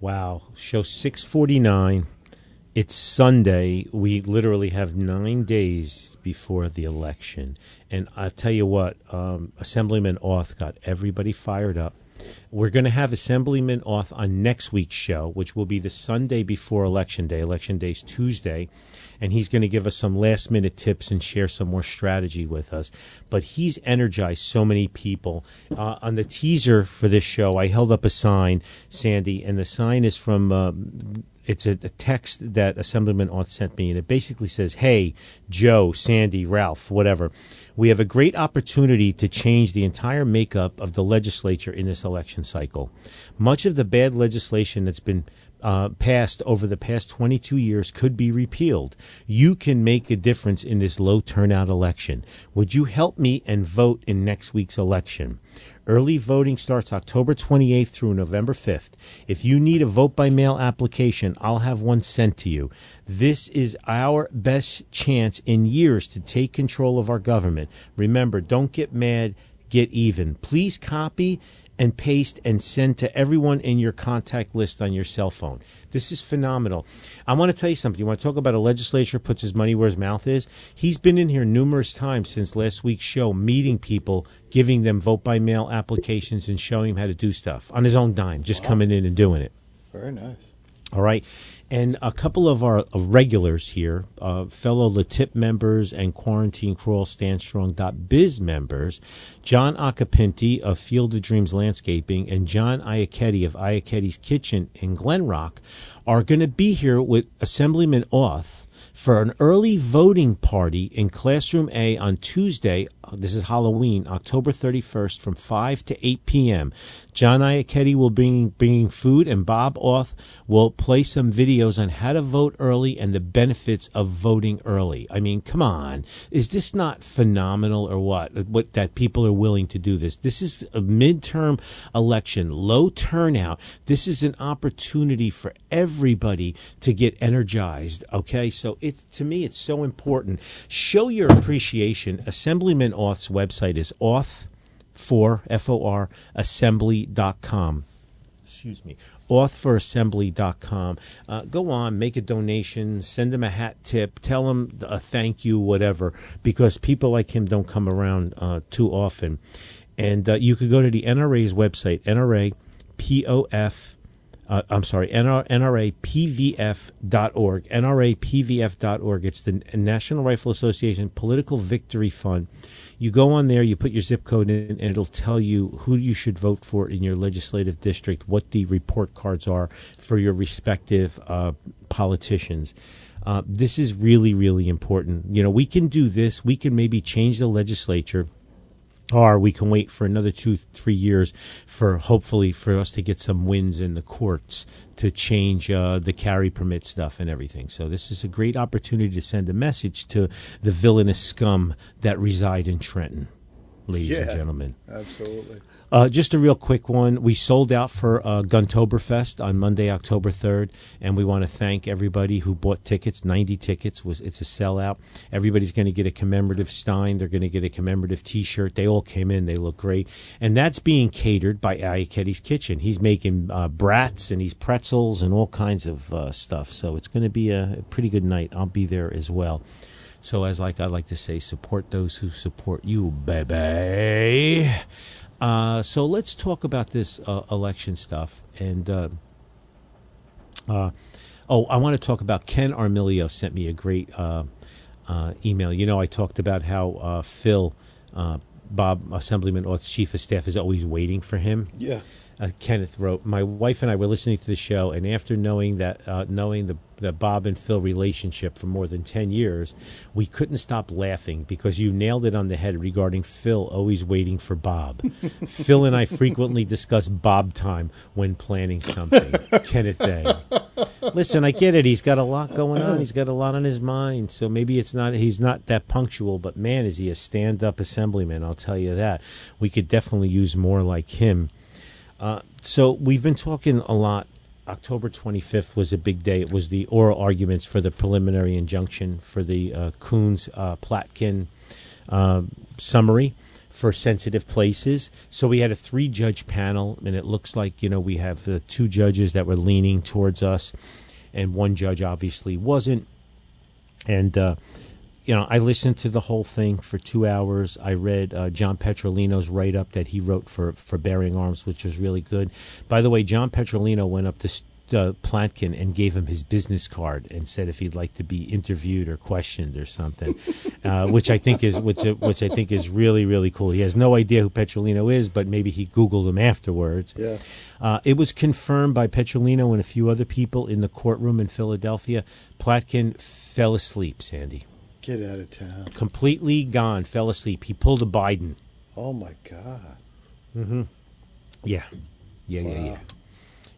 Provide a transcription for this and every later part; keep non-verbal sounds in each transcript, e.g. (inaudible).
Wow. Show 649. It's Sunday. We literally have nine days before the election. And I'll tell you what, um, Assemblyman Auth got everybody fired up. We're going to have Assemblyman Auth on next week's show, which will be the Sunday before Election Day. Election Day is Tuesday and he's going to give us some last minute tips and share some more strategy with us. But he's energized so many people. Uh, on the teaser for this show, I held up a sign, Sandy, and the sign is from. Uh, it's a, a, text that Assemblyman Auth sent me, and it basically says, "Hey, Joe, Sandy, Ralph, whatever, we have a great opportunity to change the entire makeup of the legislature in this election cycle. Much of the bad legislation that's been uh, passed over the past 22 years could be repealed. You can make a difference in this low turnout election. Would you help me and vote in next week's election? Early voting starts October 28th through November 5th. If you need a vote by mail application, I'll have one sent to you. This is our best chance in years to take control of our government. Remember, don't get mad, get even. Please copy and paste and send to everyone in your contact list on your cell phone. This is phenomenal. I want to tell you something. You want to talk about a legislature puts his money where his mouth is? He's been in here numerous times since last week's show, meeting people, giving them vote by mail applications, and showing them how to do stuff on his own dime, just wow. coming in and doing it. Very nice. All right. And a couple of our of regulars here, uh, fellow LATIP members and Quarantine Crawl Biz members, John Acapinti of Field of Dreams Landscaping and John Iachetti of Iachetti's Kitchen in Glen Rock are going to be here with Assemblyman Auth for an early voting party in Classroom A on Tuesday. This is Halloween, October 31st from 5 to 8 p.m. John Iachetti will bring bringing food, and Bob Auth will play some videos on how to vote early and the benefits of voting early. I mean, come on, is this not phenomenal or what? What that people are willing to do this? This is a midterm election, low turnout. This is an opportunity for everybody to get energized. Okay, so it's to me, it's so important. Show your appreciation. Assemblyman Auth's website is auth for F-O-R, assembly.com. Excuse me. Authforassembly.com. Uh, go on, make a donation, send them a hat tip, tell them a thank you, whatever, because people like him don't come around uh, too often. And uh, you could go to the NRA's website, NRA POF. Uh, I'm sorry, NR, NRAPVF.org. NRAPVF.org. It's the National Rifle Association Political Victory Fund. You go on there, you put your zip code in, and it'll tell you who you should vote for in your legislative district, what the report cards are for your respective uh, politicians. Uh, this is really, really important. You know, we can do this. We can maybe change the legislature or we can wait for another two, three years for hopefully for us to get some wins in the courts to change uh, the carry permit stuff and everything. So this is a great opportunity to send a message to the villainous scum that reside in Trenton, ladies yeah, and gentlemen. Absolutely. Uh, just a real quick one. We sold out for uh, Guntoberfest on Monday, October 3rd, and we want to thank everybody who bought tickets. 90 tickets. was It's a sellout. Everybody's going to get a commemorative Stein. They're going to get a commemorative T-shirt. They all came in. They look great. And that's being catered by Iachetti's Kitchen. He's making uh, brats and he's pretzels and all kinds of uh, stuff. So it's going to be a, pretty good night. I'll be there as well. So as like I like to say, support those who support you, baby. Uh, so let's talk about this uh, election stuff. And uh, uh oh, I want to talk about Ken Armilio sent me a great uh, uh, email. You know, I talked about how Phil, Bob Assemblyman Auth's chief of staff, is always waiting for him. Yeah. Uh, Kenneth wrote, "My wife and I were listening to the show, and after knowing that, uh, knowing the the Bob and Phil relationship for more than ten years, we couldn't stop laughing because you nailed it on the head regarding Phil always waiting for Bob. (laughs) Phil and I frequently discuss Bob time when planning something." (laughs) Kenneth Day. Listen, I get it. He's got a lot going on. He's got a lot on his mind. So maybe it's not he's not that punctual, but man, is he a stand-up assemblyman? I'll tell you that. We could definitely use more like him. Uh, so we've been talking a lot. October 25th was a big day. It was the oral arguments for the preliminary injunction for the uh, Koons uh, Platkin uh, summary for sensitive places. So we had a three judge panel, and it looks like, you know, we have the two judges that were leaning towards us, and one judge obviously wasn't. And, uh, you know, I listened to the whole thing for two hours. I read uh, John Petrolino's write up that he wrote for, for Bearing Arms, which was really good. By the way, John Petrolino went up to uh, Platkin and gave him his business card and said if he'd like to be interviewed or questioned or something, (laughs) uh, which I think is which which I think is really really cool. He has no idea who Petrolino is, but maybe he Googled him afterwards. Yeah. Uh, it was confirmed by Petrolino and a few other people in the courtroom in Philadelphia. Platkin fell asleep. Sandy, Get out of town. completely gone, fell asleep. He pulled a Biden. Oh my God. Yeah, yeah, yeah, Wow. yeah.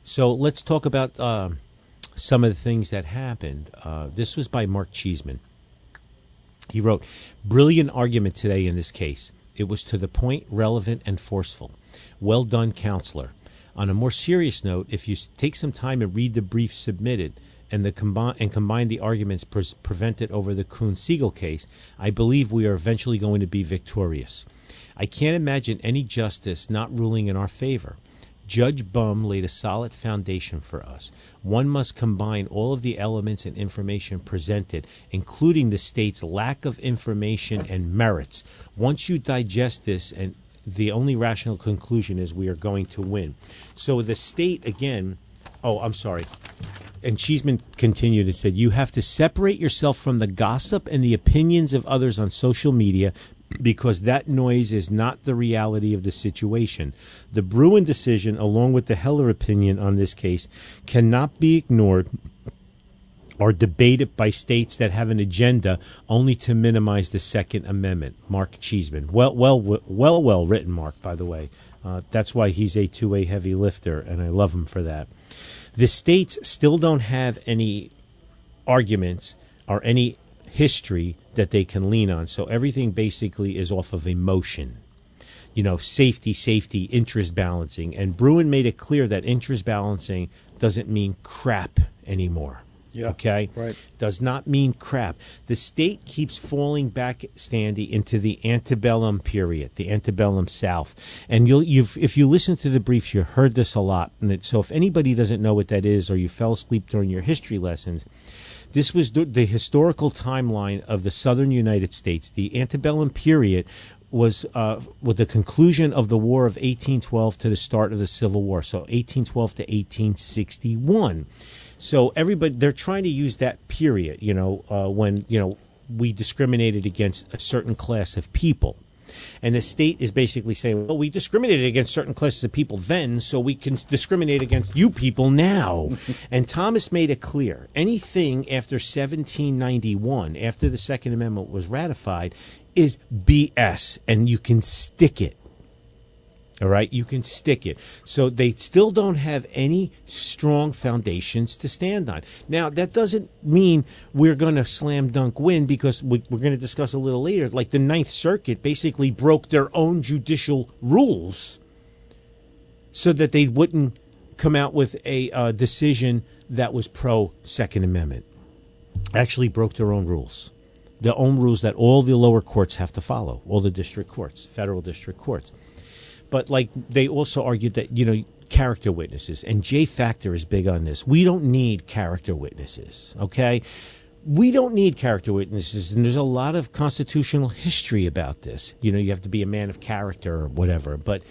So let's talk about um, some of the things that happened. Uh, this was by Mark Cheeseman. He wrote, "Brilliant argument today in this case. It was to the point, relevant, and forceful. Well done, counselor." On a more serious note, if you take some time and read the brief submitted and the combi- and combine the arguments pres prevented over the Koons Siegel case, I believe we are eventually going to be victorious. I can't imagine any justice not ruling in our favor. Judge Bumb laid a solid foundation for us. One must combine all of the elements and information presented, including the state's lack of information and merits. Once you digest this, and the only rational conclusion is we are going to win. So the state, again, oh, I'm sorry. And Cheeseman continued and said, You have to separate yourself from the gossip and the opinions of others on social media because that noise is not the reality of the situation. The Bruen decision, along with the Heller opinion on this case, cannot be ignored or debated by states that have an agenda only to minimize the Second Amendment. Mark Cheeseman, well, well, well, well written, Mark. By the way, uh, that's why he's a two-way heavy lifter, and I love him for that. The states still don't have any arguments or any history that they can lean on, so everything basically is off of emotion you know, safety, safety, interest balancing. And Bruen made it clear that interest balancing doesn't mean crap anymore. Yeah, Okay? right. Does not mean crap. The state keeps falling back, Standy, into the antebellum period, the antebellum South. And you'll, you've, if you listen to the briefs, you heard this a lot. And it, so if anybody doesn't know what that is or you fell asleep during your history lessons, this was the, the historical timeline of the southern United States. The antebellum period was uh, with the conclusion of the War of 1812 to the start of the Civil War, so 1812 to 1861. So everybody they're trying to use that period, you know, uh, when you know we discriminated against a certain class of people. And the state is basically saying, well, we discriminated against certain classes of people then, so we can discriminate against you people now. (laughs) and Thomas made it clear anything after 1791, after the Second Amendment was ratified, is BS, and you can stick it. All right, you can stick it. So they still don't have any strong foundations to stand on. Now, that doesn't mean we're going to slam dunk win because we, we're going to discuss a little later. Like the Ninth Circuit basically broke their own judicial rules so that they wouldn't come out with a uh, decision that was pro Second Amendment. Actually, broke their own rules. Their own rules that all the lower courts have to follow, all the district courts, federal district courts but like they also argued that you know character witnesses and J Factor is big on this. We don't need character witnesses, okay? We don't need character witnesses, and there's a lot of constitutional history about this. You know, you have to be a man of character or whatever. But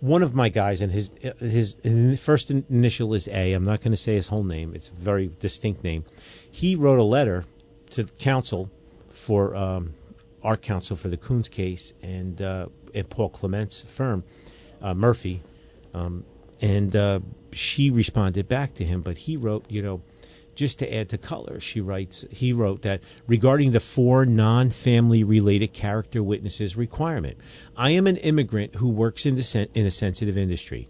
one of my guys, and his his, his first initial is A. I'm not going to say his whole name; it's a very distinct name. He wrote a letter to counsel for um, our counsel for the Koons case and uh, at Paul Clement's firm, uh, Murphy, um, and uh, she responded back to him, but he wrote, you know, just to add to color, she writes, he wrote that regarding the four non family related character witnesses requirement, I am an immigrant who works in, sen- in a sensitive industry.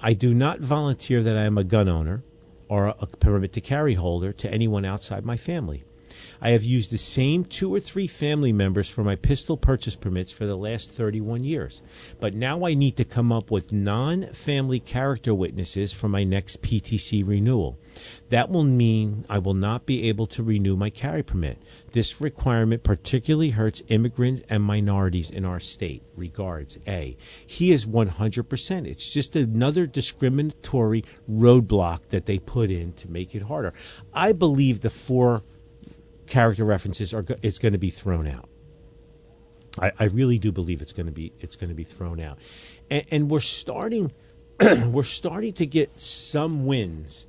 I do not volunteer that I am a gun owner or a permit to carry holder to anyone outside my family. I have used the same two or three family members for my pistol purchase permits for the last 31 years. But now I need to come up with non family character witnesses for my next PTC renewal. That will mean I will not be able to renew my carry permit. This requirement particularly hurts immigrants and minorities in our state. Regards, A. He is 100%. It's just another discriminatory roadblock that they put in to make it harder. I believe the four character references are it's going to be thrown out. I, I, really do believe it's going to be it's going to be thrown out, and, and we're starting (clears throat) we're starting to get some wins.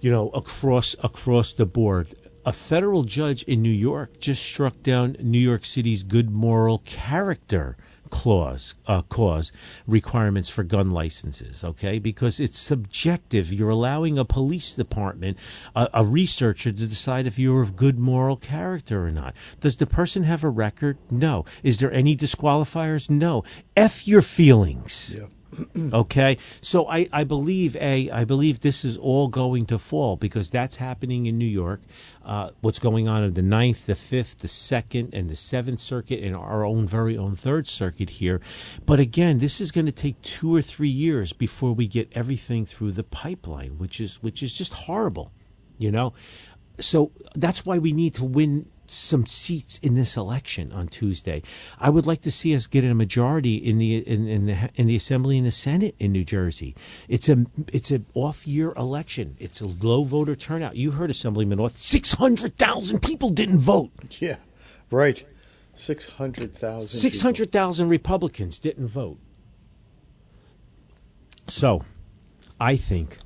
You know, across across the board. A federal judge in New York just struck down New York City's good moral character clause uh, cause requirements for gun licenses okay? Because it's subjective. You're allowing a police department a, a researcher to decide if you're of good moral character or not. Does the person have a record? No. Is there any disqualifiers? No. F your feelings. Yeah. (clears throat) okay? So I, I believe a i believe this is all going to fall because that's happening in new york. Uh, what's going on in the ninth the fifth the second and the seventh circuit and our own very own third circuit here. But again this is going to take two or three years before we get everything through the pipeline which is which is just horrible you know? So that's why we need to win some seats in this election on Tuesday. I would like to see us get a majority in the in, in the in the Assembly and the Senate in New Jersey. It's a it's an off year election. It's a low voter turnout. You heard Assemblyman Auth. Six hundred thousand people didn't vote. Yeah, right. Six hundred thousand. Six hundred thousand Republicans didn't vote. So, I think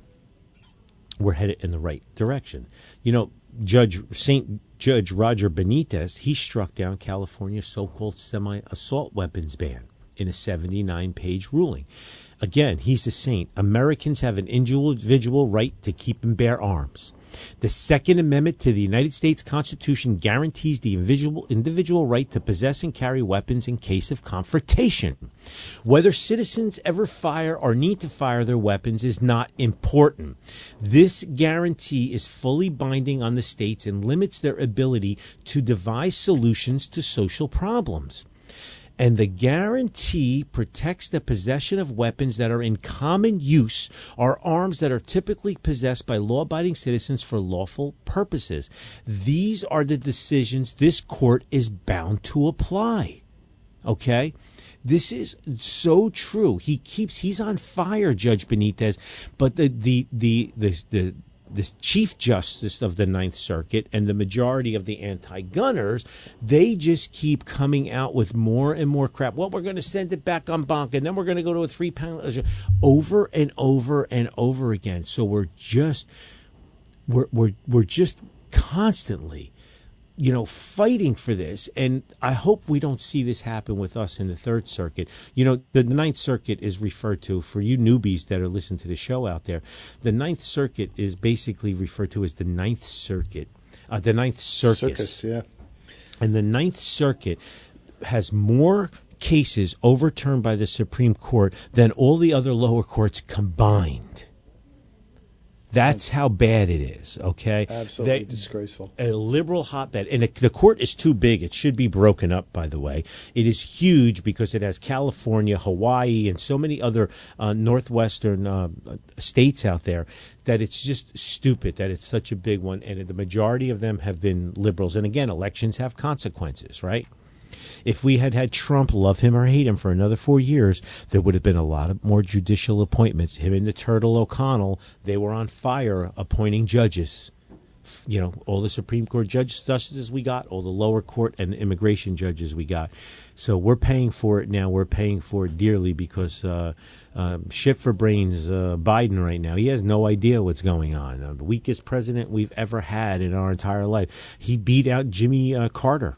we're headed in the right direction. You know, Judge Saint Judge Roger Benitez, he struck down California's so called semi assault weapons ban in a 79 page ruling. Again, he's a saint. Americans have an individual right to keep and bear arms. The Second Amendment to the United States Constitution guarantees the individual, individual right to possess and carry weapons in case of confrontation. Whether citizens ever fire or need to fire their weapons is not important. This guarantee is fully binding on the states and limits their ability to devise solutions to social problems and the guarantee protects the possession of weapons that are in common use or arms that are typically possessed by law abiding citizens for lawful purposes. These are the decisions this court is bound to apply. Okay? This is so true. He keeps he's on fire, Judge Benitez. But the the the the, the the Chief Justice of the Ninth Circuit and the majority of the anti gunners, they just keep coming out with more and more crap. Well, we're going to send it back on banc, and then we're going to go to a three pound over and over and over again. So we're just we're we're we're just constantly you know, fighting for this. And I hope we don't see this happen with us in the Third Circuit. You know, the, Ninth Circuit is referred to, for you newbies that are listening to the show out there, the Ninth Circuit is basically referred to as the Ninth Circuit, uh, the Ninth Circus. Circus, yeah. And the Ninth Circuit has more cases overturned by the Supreme Court than all the other lower courts combined. That's how bad it is. Okay, absolutely disgraceful. A liberal hotbed, and it, the court is too big. It should be broken up. By the way, it is huge because it has California, Hawaii, and so many other uh, northwestern uh, states out there that it's just stupid that it's such a big one. And the majority of them have been liberals. And again, elections have consequences, right? If we had had Trump, love him or hate him, for another four years, there would have been a lot of more judicial appointments. Him and the Turtle O'Connell, they were on fire appointing judges. You know, all the Supreme Court judges, justices we got, all the lower court and immigration judges we got. So we're paying for it now. We're paying for it dearly because uh, uh, shit for brains uh, Biden right now. He has no idea what's going on. Uh, the weakest president we've ever had in our entire life. He beat out Jimmy uh, Carter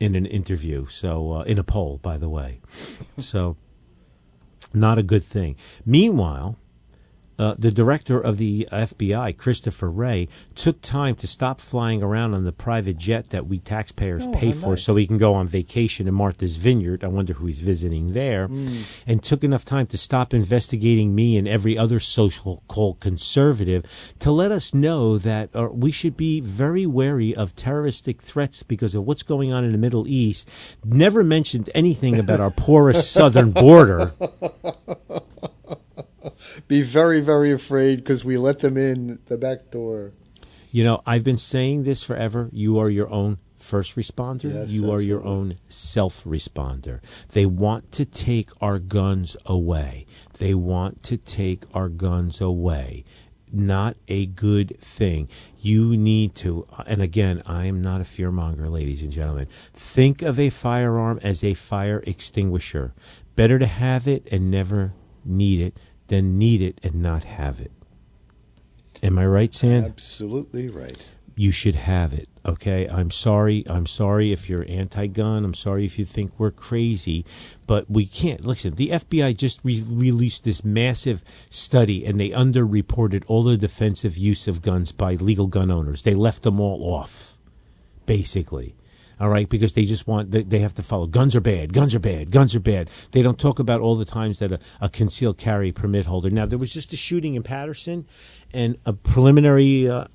in an interview. So uh, in a poll, by the way. so Not a good thing. Meanwhile, uh, the director of the FBI, Christopher Wray, took time to stop flying around on the private jet that we taxpayers Oh, pay for nice. so he can go on vacation in Martha's Vineyard. I wonder who he's visiting there. Mm. And took enough time to stop investigating me and every other social called conservative to let us know that uh, we should be very wary of terroristic threats because of what's going on in the Middle East. Never mentioned anything about our (laughs) porous southern border. (laughs) Be very, very afraid because we let them in the back door. You know, I've been saying this forever. You are your own first responder. Yes, you are your own self responder. They want to take our guns away. They want to take our guns away. Not a good thing. You need to, and again, I am not a fearmonger, ladies and gentlemen. Think of a firearm as a fire extinguisher. Better to have it and never need it than need it and not have it. Am I right, Sand? Absolutely right. you should have it. Okay, I'm sorry. I'm sorry if you're anti-gun. I'm sorry if you think we're crazy, but we can't listen. The FBI just re- released this massive study, and they underreported all the defensive use of guns by legal gun owners. They left them all off, basically. All right, because they just want they, they have to follow. Guns are bad. Guns are bad. Guns are bad. They don't talk about all the times that a, a concealed carry permit holder. Now there was just a shooting in Paterson, and a preliminary uh,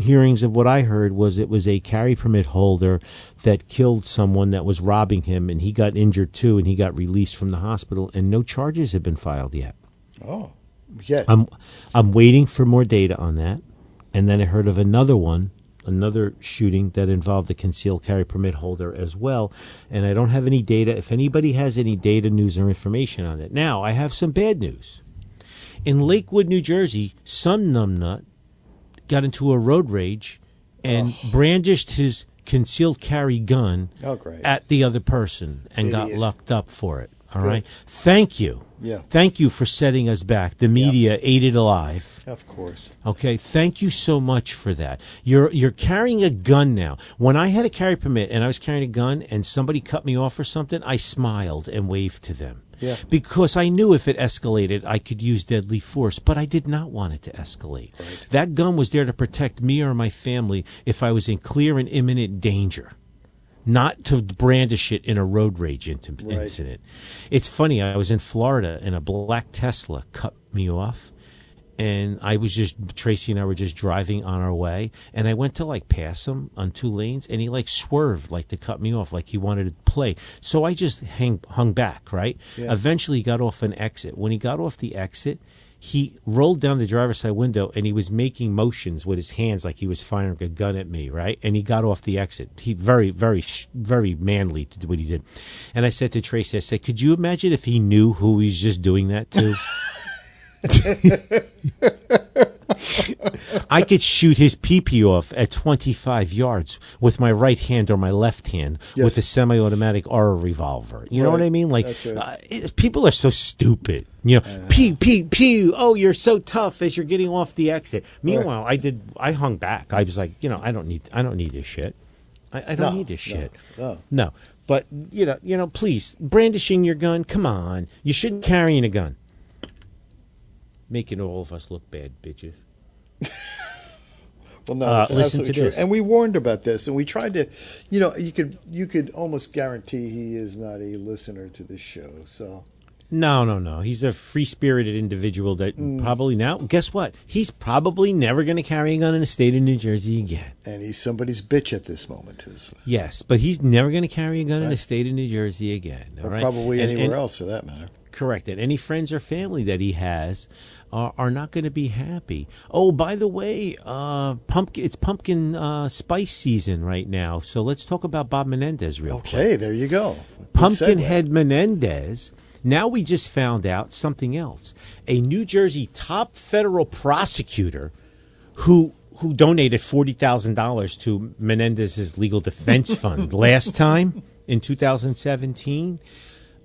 hearings of what I heard was it was a carry permit holder that killed someone that was robbing him, and he got injured too, and he got released from the hospital, and no charges have been filed yet. Oh, yeah. I'm I'm waiting for more data on that, and then I heard of another one, another shooting that involved a concealed carry permit holder as well, and I don't have any data. If anybody has any data, news, or information on it, now I have some bad news. In Lakewood, New Jersey, some numbnut got into a road rage and oh. brandished his concealed carry gun Oh, at the other person and got locked up for it. All right. Thank you. Yeah. Thank you for setting us back. The media ate it alive. of course. Okay, thank you so much for that. You're you're carrying a gun now. When I had a carry permit and I was carrying a gun and somebody cut me off or something, I smiled and waved to them. Yeah. Because I knew if it escalated, I could use deadly force, but I did not want it to escalate. Right. That gun was there to protect me or my family if I was in clear and imminent danger. Not to brandish it in a road rage int- Right. incident. It's funny. I was in Florida and a black Tesla cut me off, and I was just Tracy and I were just driving on our way, and I went to like pass him on two lanes, and he like swerved like to cut me off, like he wanted to play. So I just hang, hung back, right? Yeah. Eventually, he got off an exit. When he got off the exit, he rolled down the driver's side window and he was making motions with his hands like he was firing a gun at me, right? And he got off the exit. He very, very, very manly to do what he did. And I said to Tracy, I said, could you imagine if he knew who he's just doing that to? (laughs) (laughs) I could shoot his pee off at 25 yards with my right hand or my left hand Yes. with a semi-automatic or a revolver. You know what I mean? Like, right. uh, it- people are so stupid. You know, pew pew pew. Oh, you're so tough as you're getting off the exit. Meanwhile, I did. I hung back. I was like, you know, I don't need. I don't need this shit. I, I don't No, need this shit. no. No. But you know, you know, please, brandishing your gun. Come on, you shouldn't be carrying a gun. Making all of us look bad, bitches. Well, no, Uh, it's listen absolutely to true. this. And we warned about this, and we tried to, you know, you could you could almost guarantee he is not a listener to this show. So No, no, no. He's a free spirited individual that Mm. probably now, guess what? He's probably never going to carry a gun in the state of New Jersey again. and he's somebody's bitch at this moment, is- Yes, but he's never going to carry a gun in the state of New Jersey again. all or right? probably And- anywhere and- else for that matter. Correct. And any friends or family that he has are, are not going to be happy. Oh, by the way, uh, pumpkin it's pumpkin uh, spice season right now. So let's talk about Bob Menendez real quick. Okay, there you go. Good segue. Pumpkinhead Menendez. Now we just found out something else. A New Jersey top federal prosecutor who who donated forty thousand dollars to Menendez's legal defense fund (laughs) last time in 2017,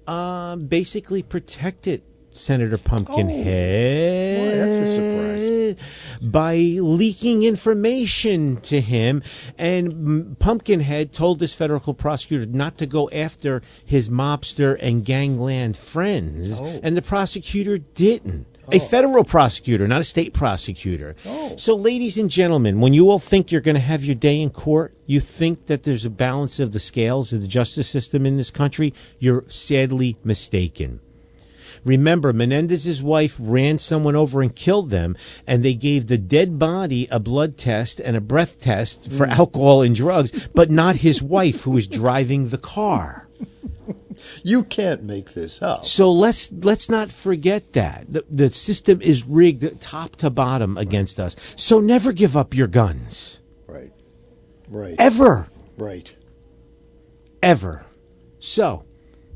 uh, basically protected Senator Pumpkinhead Boy, that's a surprise. by leaking information to him. And Pumpkinhead told this federal prosecutor not to go after his mobster and gangland friends, and the prosecutor didn't. A federal prosecutor, not a state prosecutor. Oh. So, ladies and gentlemen, when you all think you're going to have your day in court, you think that there's a balance of the scales of the justice system in this country, you're sadly mistaken. Remember, Menendez's wife ran someone over and killed them, and they gave the dead body a blood test and a breath test for mm. alcohol and drugs, but not his wife who was driving the car. (laughs) You can't make this up. So let's let's not forget that the, the system is rigged top to bottom against us. So never give up your guns, Right. Right. ever, Right. ever. So,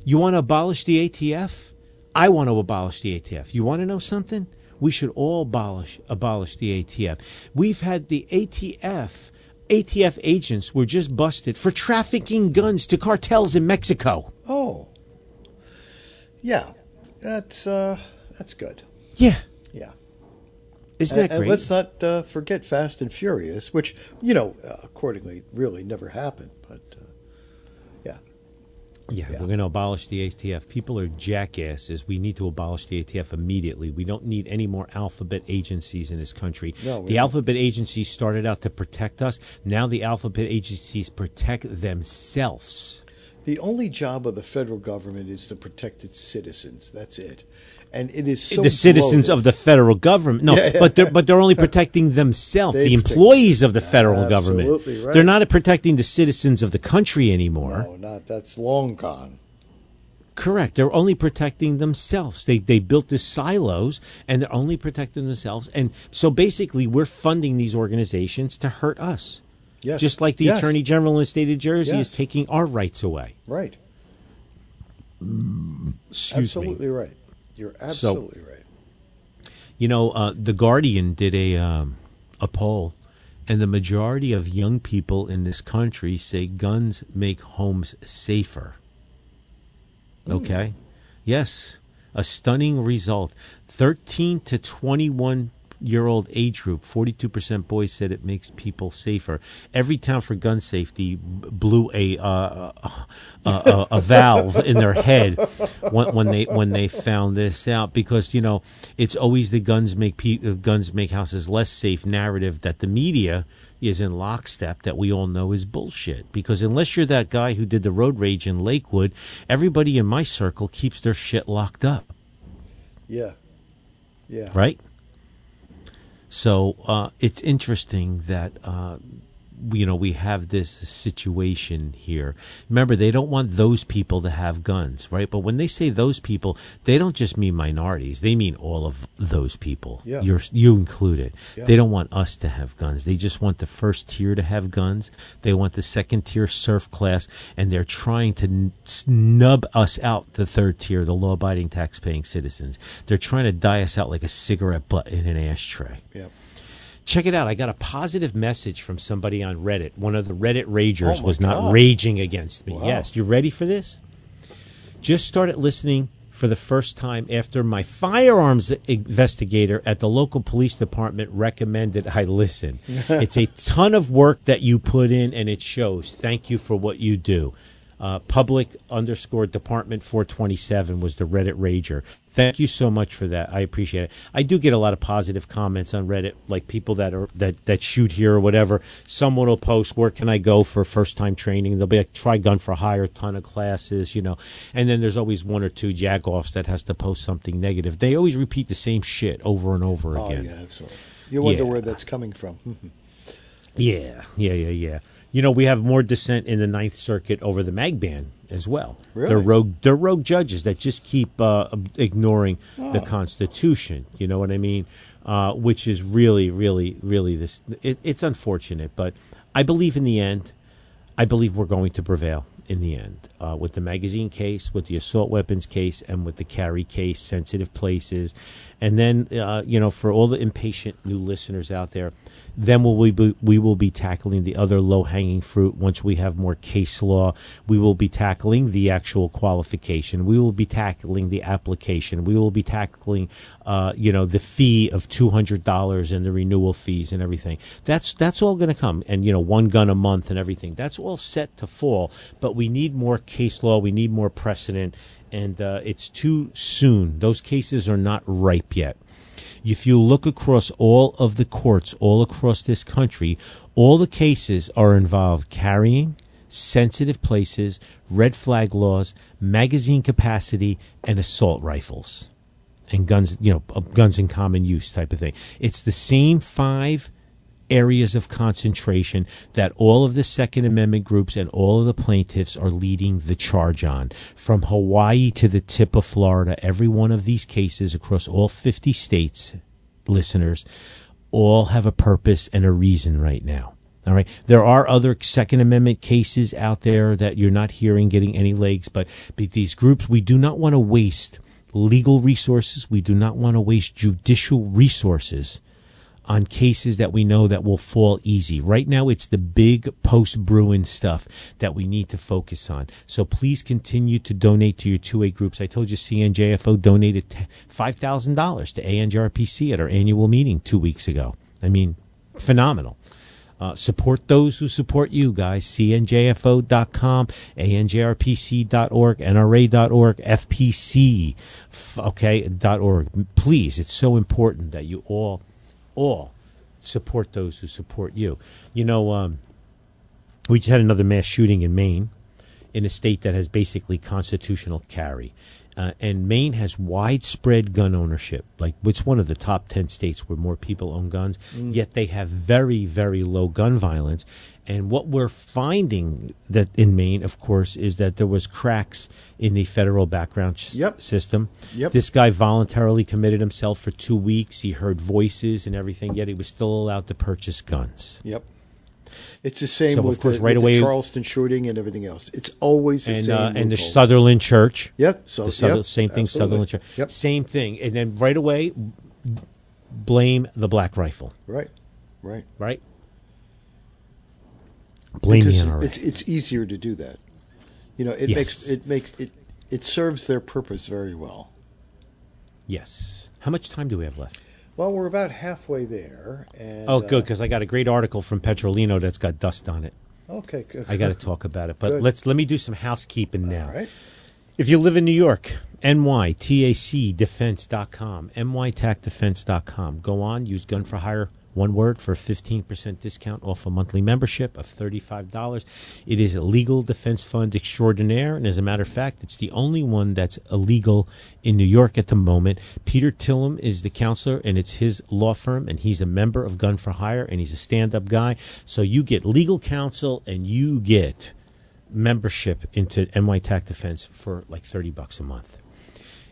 you want to abolish the ATF? I want to abolish the ATF. You want to know something? We should all abolish abolish the ATF. We've had the ATF. ATF agents were just busted for trafficking guns to cartels in Mexico. Oh. Yeah. That's uh that's good. Yeah, Yeah. isn't that and great? let's not uh, forget Fast and Furious, which, you know, uh, accordingly really never happened, but uh. Yeah, Yeah. we're going to abolish the ATF. People are jackasses. We need to abolish the ATF immediately. We don't need any more alphabet agencies in this country. No, the don't. alphabet agencies started out to protect us. Now the alphabet agencies protect themselves. The only job of the federal government is to protect its citizens. That's it. And it is so the citizens bloated. of the federal government. No, Yeah, yeah. but they're but they're only protecting themselves. (laughs) They the protect- employees of the federal government. Absolutely right. They're not protecting the citizens of the country anymore. No, not that's long gone. Correct. They're only protecting themselves. They they built the silos and they're only protecting themselves. And so basically we're funding these organizations to hurt us. Yes. Just like the Yes. Attorney General in the state of Jersey Yes. is taking our rights away. Right. Mm, excuse absolutely me. right. You're absolutely right. You know, uh, the Guardian did a um, a poll, and the majority of young people in this country say guns make homes safer. Okay, yes, a stunning result. Thirteen to twenty-one year old age group, forty-two percent boys said it makes people safer. Every town for gun safety blew a uh, a, a, a valve in their head when, when they when they found this out because you know it's always the guns make pe- uh, guns make houses less safe narrative that the media is in lockstep that we all know is bullshit because unless you're that guy who did the road rage in Lakewood everybody in my circle keeps their shit locked up Yeah. Yeah. right? So uh, it's interesting that uh, you know we have this situation here. Remember, they don't want those people to have guns, right? But when they say those people, they don't just mean minorities; they mean all of those people. Yeah. You're you included. Yeah. They don't want us to have guns. They just want the first tier to have guns. They want the second tier surf class, and they're trying to snub us out, the third tier, the law-abiding, tax-paying citizens. They're trying to die us out like a cigarette butt in an ashtray. Yeah. Check it out. I got a positive message from somebody on Reddit. One of the Reddit ragers Oh, was not raging against me. Wow. Yes, you ready for this? Just started listening for the first time after my firearms investigator at the local police department recommended I listen. (laughs) it's a ton of work that you put in, and it shows. Thank you for what you do. Uh, public underscore department 427 was the Reddit rager. Thank you so much for that. I appreciate it. I do get a lot of positive comments on Reddit, like people that are that that shoot here or whatever. Someone will post, "Where can I go for first time training?" They'll be like, "Try gun for hire, ton of classes," you know. And then there's always one or two jagoffs that has to post something negative. They always repeat the same shit over and over again. Oh, again. yeah, absolutely. You wonder Yeah. where that's coming from. (laughs) Yeah, yeah, yeah, yeah. You know, we have more dissent in the Ninth Circuit over the mag ban as well. Really? They're rogue. They're rogue judges that just keep uh, ignoring the Oh. Constitution. You know what I mean? Uh, which is really, really, really this. It, it's unfortunate, but I believe in the end. I believe we're going to prevail. in the end uh, with the magazine case, with the assault weapons case, and with the carry case, sensitive places. And then, uh, you know, for all the impatient new listeners out there, then will we be, we will be tackling the other low hanging fruit once we have more case law. We will be tackling the actual qualification. We will be tackling the application. We will be tackling, uh, you know, the fee of two hundred dollars and the renewal fees and everything. That's that's all going to come. And you know, one gun a month and everything. That's all set to fall. But we need more case law. We need more precedent. And uh, it's too soon. Those cases are not ripe yet. If you look across all of the courts all across this country, all the cases are involved carrying, sensitive places, red flag laws, magazine capacity, and assault rifles. And guns, you know, uh, guns in common use type of thing. It's the same five areas of concentration that all of the Second Amendment groups and all of the plaintiffs are leading the charge on. From Hawaii to the tip of Florida, every one of these cases across all 50 states, listeners, all have a purpose and a reason right now. All right. There are other Second Amendment cases out there that you're not hearing getting any legs, but, these groups, we do not want to waste legal resources. We do not want to waste judicial resources on cases that we know that will fall easy. Right now, it's the big post Bruen stuff that we need to focus on. So please continue to donate to your 2A groups. I told you CNJFO donated $5,000 to ANJRPC at our annual meeting two weeks ago. I mean, phenomenal. Uh, support those who support you, guys. CNJFO.com, ANJRPC.org, NRA.org, FPC, okay, .org. Please, it's so important that you all – all support those who support you. You know, um, we just had another mass shooting in Maine, in a state that has basically constitutional carry. Uh, and Maine has widespread gun ownership. Like it's one of the top ten states where more people own guns. Mm. Yet they have very, very low gun violence. And what we're finding that in Maine, of course, is that there was cracks in the federal background sh- yep. system. Yep. This guy voluntarily committed himself for two weeks. He heard voices and everything, yet he was still allowed to purchase guns. Yep. It's the same So, with, of course, the, right away- Charleston shooting and everything else. It's always the And same. uh, and the. Sutherland Church. Yep. So The Suther- yep, same thing, absolutely. Sutherland Church. Yep. Same thing. And then right away, blame the black rifle. Right. Right. Right. Blame because the NRA. it's it's easier to do that. You know, it Yes. makes it makes it it serves their purpose very well. yes. How much time do we have left? Well, we're about halfway there. And, Oh, good, uh, because I got a great article from Petrolino that's got dust on it. okay, good. I got to talk about it, but Good. let's let me do some housekeeping now. All right. If you live in New York, nytacdefense.com, nytacdefense.com. Go on, use gun for hire, one word, for a 15% discount off a monthly membership of $35. It is a legal defense fund extraordinaire, and as a matter of fact, it's the only one that's illegal in New York at the moment. Peter Tilem is the counselor, and it's his law firm, and he's a member of Gun for Hire, and he's a stand up guy. So you get legal counsel, and you get membership into NY Tac Defense for like 30 bucks a month.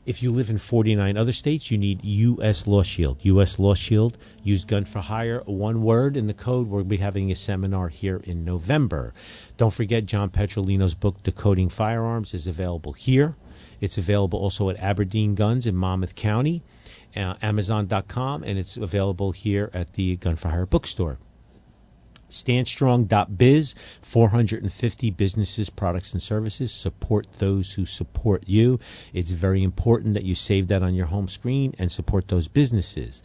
If you live in 49 other states, you need U.S. Law Shield. U.S. Law Shield, use gun for hire, one word in the code. We'll be having a seminar here in November. Don't forget, John Petrolino's book, Decoding Firearms, is available here. It's available also at Aberdeen Guns in Monmouth County, uh, Amazon.com, and it's available here at the Gun for Hire bookstore standstrong.biz 450 businesses products and services. Support those who support you. It's very important that you save that on your home screen and support those businesses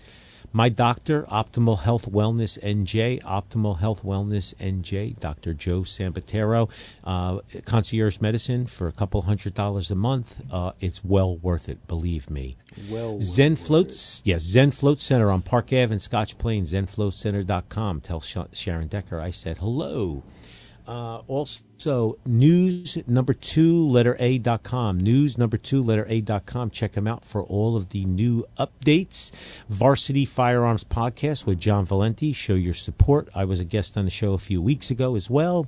my doctor optimal health wellness nj optimal health wellness nj dr joe sambatero uh, concierge medicine for a couple hundred dollars a month uh, it's well worth it believe me Well, Zen worth it. Floats, yes, Zen Float Center on Park Ave in Scotch Plain, zenfloatcenter.com. Tell Sh- Sharon Decker I said hello. Uh, also, news number two, letter A dot com. News number two, letter A dot com. Check them out for all of the new updates. Varsity Firearms Podcast with John Valenti. Show your support. I was a guest on the show a few weeks ago as well.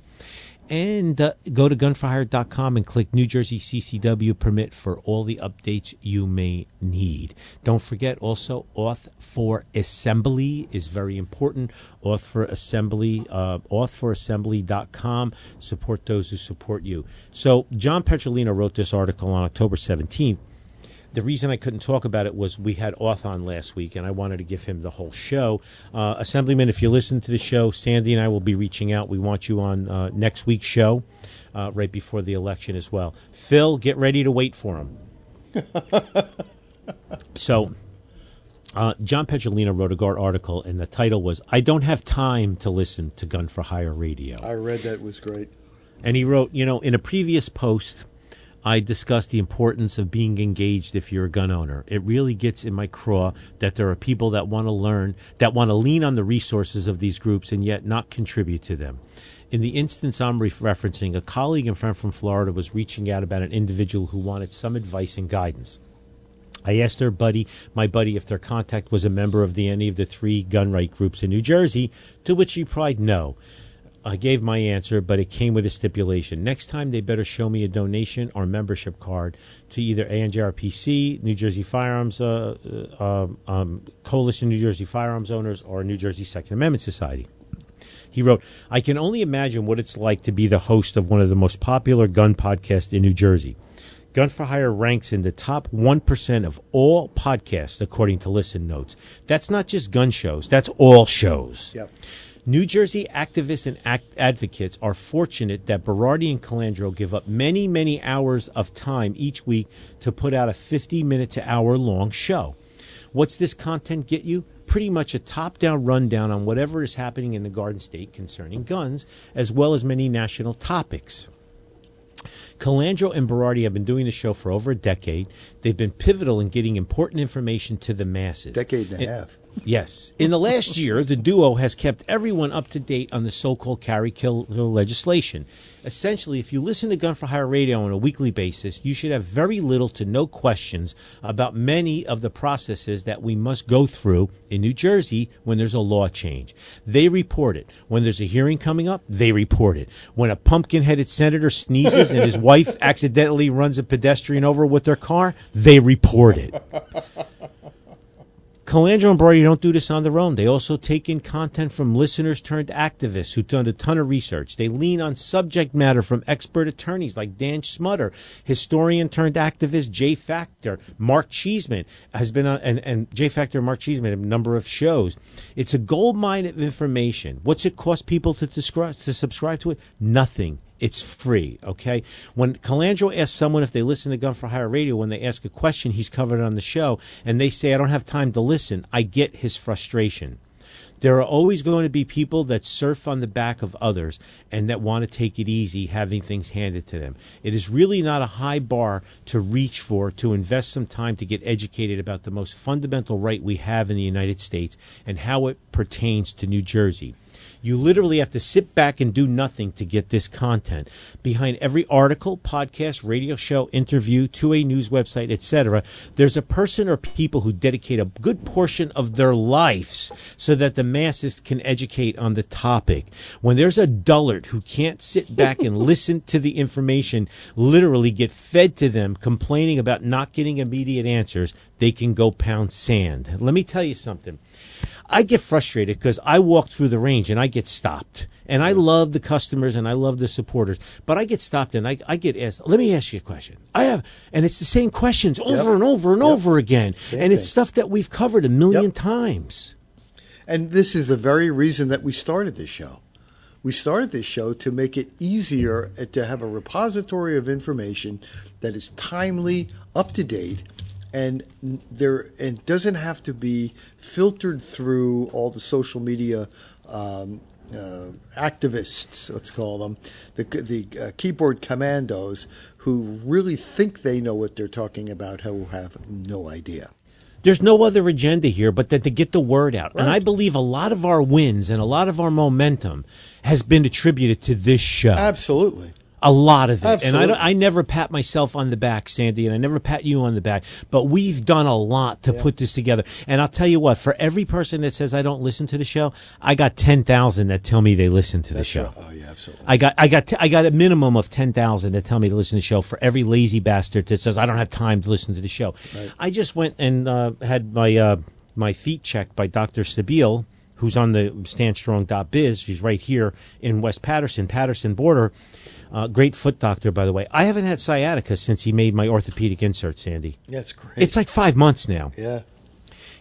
And uh, go to gunforhire.com and click New Jersey CCW permit for all the updates you may need. Don't forget also Auth for Assembly is very important. Auth for Assembly, uh, authforassembly.com. Support those who support you. So John Petrolino wrote this article on October 17th the reason I couldn't talk about it was we had Auth on last week, and I wanted to give him the whole show. Uh, Assemblyman, if you listen to the show, Sandy and I will be reaching out. We want you on uh, next week's show, uh, right before the election as well. Phil, get ready to wait for him. (laughs) so. Uh, John Petrolino wrote a Guard article, and the title was "I don't have time to listen to Gun for Hire radio." I read that it was great. And he wrote, you know, in a previous post, I discuss the importance of being engaged if you're a gun owner. It really gets in my craw that there are people that want to learn, that want to lean on the resources of these groups and yet not contribute to them. In the instance I'm referencing, a colleague and friend from Florida was reaching out about an individual who wanted some advice and guidance. I asked their buddy, my buddy, if their contact was a member of the any of the three gun right groups in New Jersey, to which he replied no. I gave my answer, but it came with a stipulation. Next time, they better show me a donation or membership card to either ANJRPC, New Jersey Firearms uh, uh, um, Coalition New Jersey Firearms Owners, or New Jersey Second Amendment Society. He wrote, I can only imagine what it's like to be the host of one of the most popular gun podcasts in New Jersey. Gun for Hire ranks in the top 1% of all podcasts, according to Listen Notes. That's not just gun shows, that's all shows. Yep. New Jersey activists and act- advocates are fortunate that Berardi and Colandro give up many, many hours of time each week to put out a 50 minute to hour long show. What's this content get you? Pretty much a top down rundown on whatever is happening in the Garden State concerning guns, as well as many national topics. Colandro and Berardi have been doing the show for over a decade. They've been pivotal in getting important information to the masses. Decade and a half. Yes. In the last year, the duo has kept everyone up to date on the so called carry kill legislation. Essentially, if you listen to Gun for Hire radio on a weekly basis, you should have very little to no questions about many of the processes that we must go through in New Jersey when there's a law change. They report it. When there's a hearing coming up, they report it. When a pumpkin headed senator sneezes and his (laughs) wife accidentally runs a pedestrian over with their car, they report it. Colandro and Berardi don't do this on their own. They also take in content from listeners turned activists who've done a ton of research. They lean on subject matter from expert attorneys like Dan Schmutter, historian turned activist Jay Factor, Mark Cheeseman has been on, and, and Jay Factor and Mark Cheeseman have a number of shows. It's a gold mine of information. What's it cost people to, to subscribe to it? Nothing. It's free, okay? When Colandro asks someone if they listen to Gun for Hire radio, when they ask a question he's covered on the show, and they say, I don't have time to listen, I get his frustration. There are always going to be people that surf on the back of others and that want to take it easy having things handed to them. It is really not a high bar to reach for to invest some time to get educated about the most fundamental right we have in the United States and how it pertains to New Jersey. You literally have to sit back and do nothing to get this content. Behind every article, podcast, radio show, interview, to a news website, etc., there's a person or people who dedicate a good portion of their lives so that the masses can educate on the topic. When there's a dullard who can't sit back and (laughs) listen to the information literally get fed to them complaining about not getting immediate answers, they can go pound sand. Let me tell you something. I get frustrated because I walk through the range and I get stopped. And I love the customers and I love the supporters, but I get stopped and I, I get asked, let me ask you a question. I have, and it's the same questions over Yep. and over and Yep. over again. Same and it's thing. stuff that we've covered a million Yep. times. And this is the very reason that we started this show. We started this show to make it easier uh, to have a repository of information that is timely, up to date, and there and doesn't have to be filtered through all the social media um, uh, activists, let's call them, the the uh, keyboard commandos who really think they know what they're talking about, who have no idea. There's no other agenda here but that to get the word out. And I believe a lot of our wins and a lot of our momentum has been attributed to this show. Absolutely. A lot of it. And I, I never pat myself on the back, Sandy, and I never pat you on the back, but we've done a lot to put this together. And I'll tell you what, for every person that says I don't listen to the show, I got 10,000 that tell me they listen to the show. Oh yeah, absolutely. I got, I got, t- I got a minimum of ten thousand that tell me to listen to the show. For every lazy bastard that says I don't have time to listen to the show, I just went and uh, had my uh, my feet checked by Doctor Stabile, who's on the StandStrong.biz. He's right here in West Paterson, Paterson border. Uh, great foot doctor, by the way. I haven't had sciatica since he made my orthopedic insert, Sandy. That's great. It's like five months now yeah.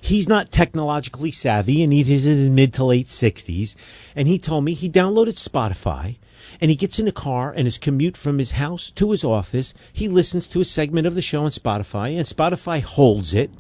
he's not technologically savvy and he's in his mid to late 60s and he told me he downloaded spotify and he gets in the car and his commute from his house to his office he listens to a segment of the show on spotify and spotify holds it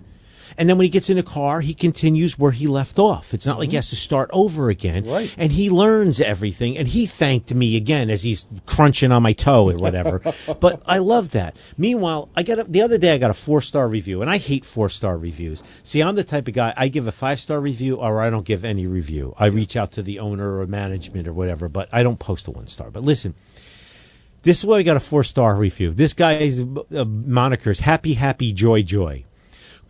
and then when he gets in the car he continues where he left off. It's not like he has to start over again. Right. and he learns everything and he thanked me again as he's crunching on my toe or whatever. (laughs) But i love that. Meanwhile i got a, the other day i got a four star review and i hate four star reviews. See i'm the type of guy i give a five star review or i don't give any review. I reach out to the owner or management or whatever but i don't post a one star but listen this is why we got a four star review. This guy's uh, moniker is happy happy joy joy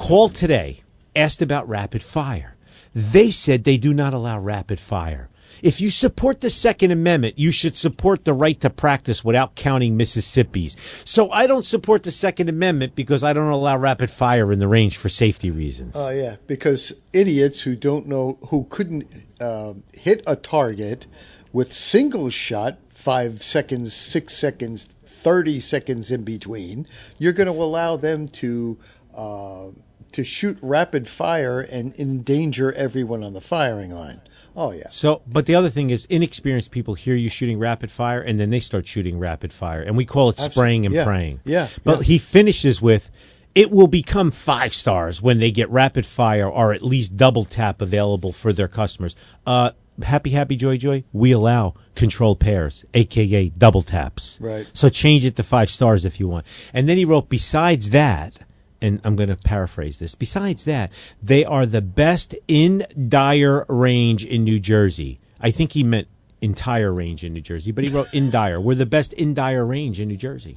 called today, asked about rapid fire. They said they do not allow rapid fire. If you support the Second Amendment, you should support the right to practice without counting Mississippi's. So I don't support the Second Amendment because I don't allow rapid fire in the range for safety reasons. Oh yeah, because idiots who don't know who couldn't um hit a target with single shot, five seconds, six seconds, thirty seconds in between, you're going to allow them to uh, to shoot rapid fire and endanger everyone on the firing line. Oh yeah, So, but the other thing is, inexperienced people hear you shooting rapid fire, and then they start shooting rapid fire, and we call it spraying and Yeah. praying. Yeah, But yeah. he finishes with, "It will become five stars when they get rapid fire or at least double tap available for their customers." Uh, happy, happy, joy, joy. We allow controlled pairs, aka double taps. Right. So change it to five stars if you want. And then he wrote, besides that, and I'm going to paraphrase this. Besides that, they are the best in Dyer range in New Jersey. I think he meant entire range in New Jersey, but he wrote in Dyer. We're the best in Dyer range in New Jersey.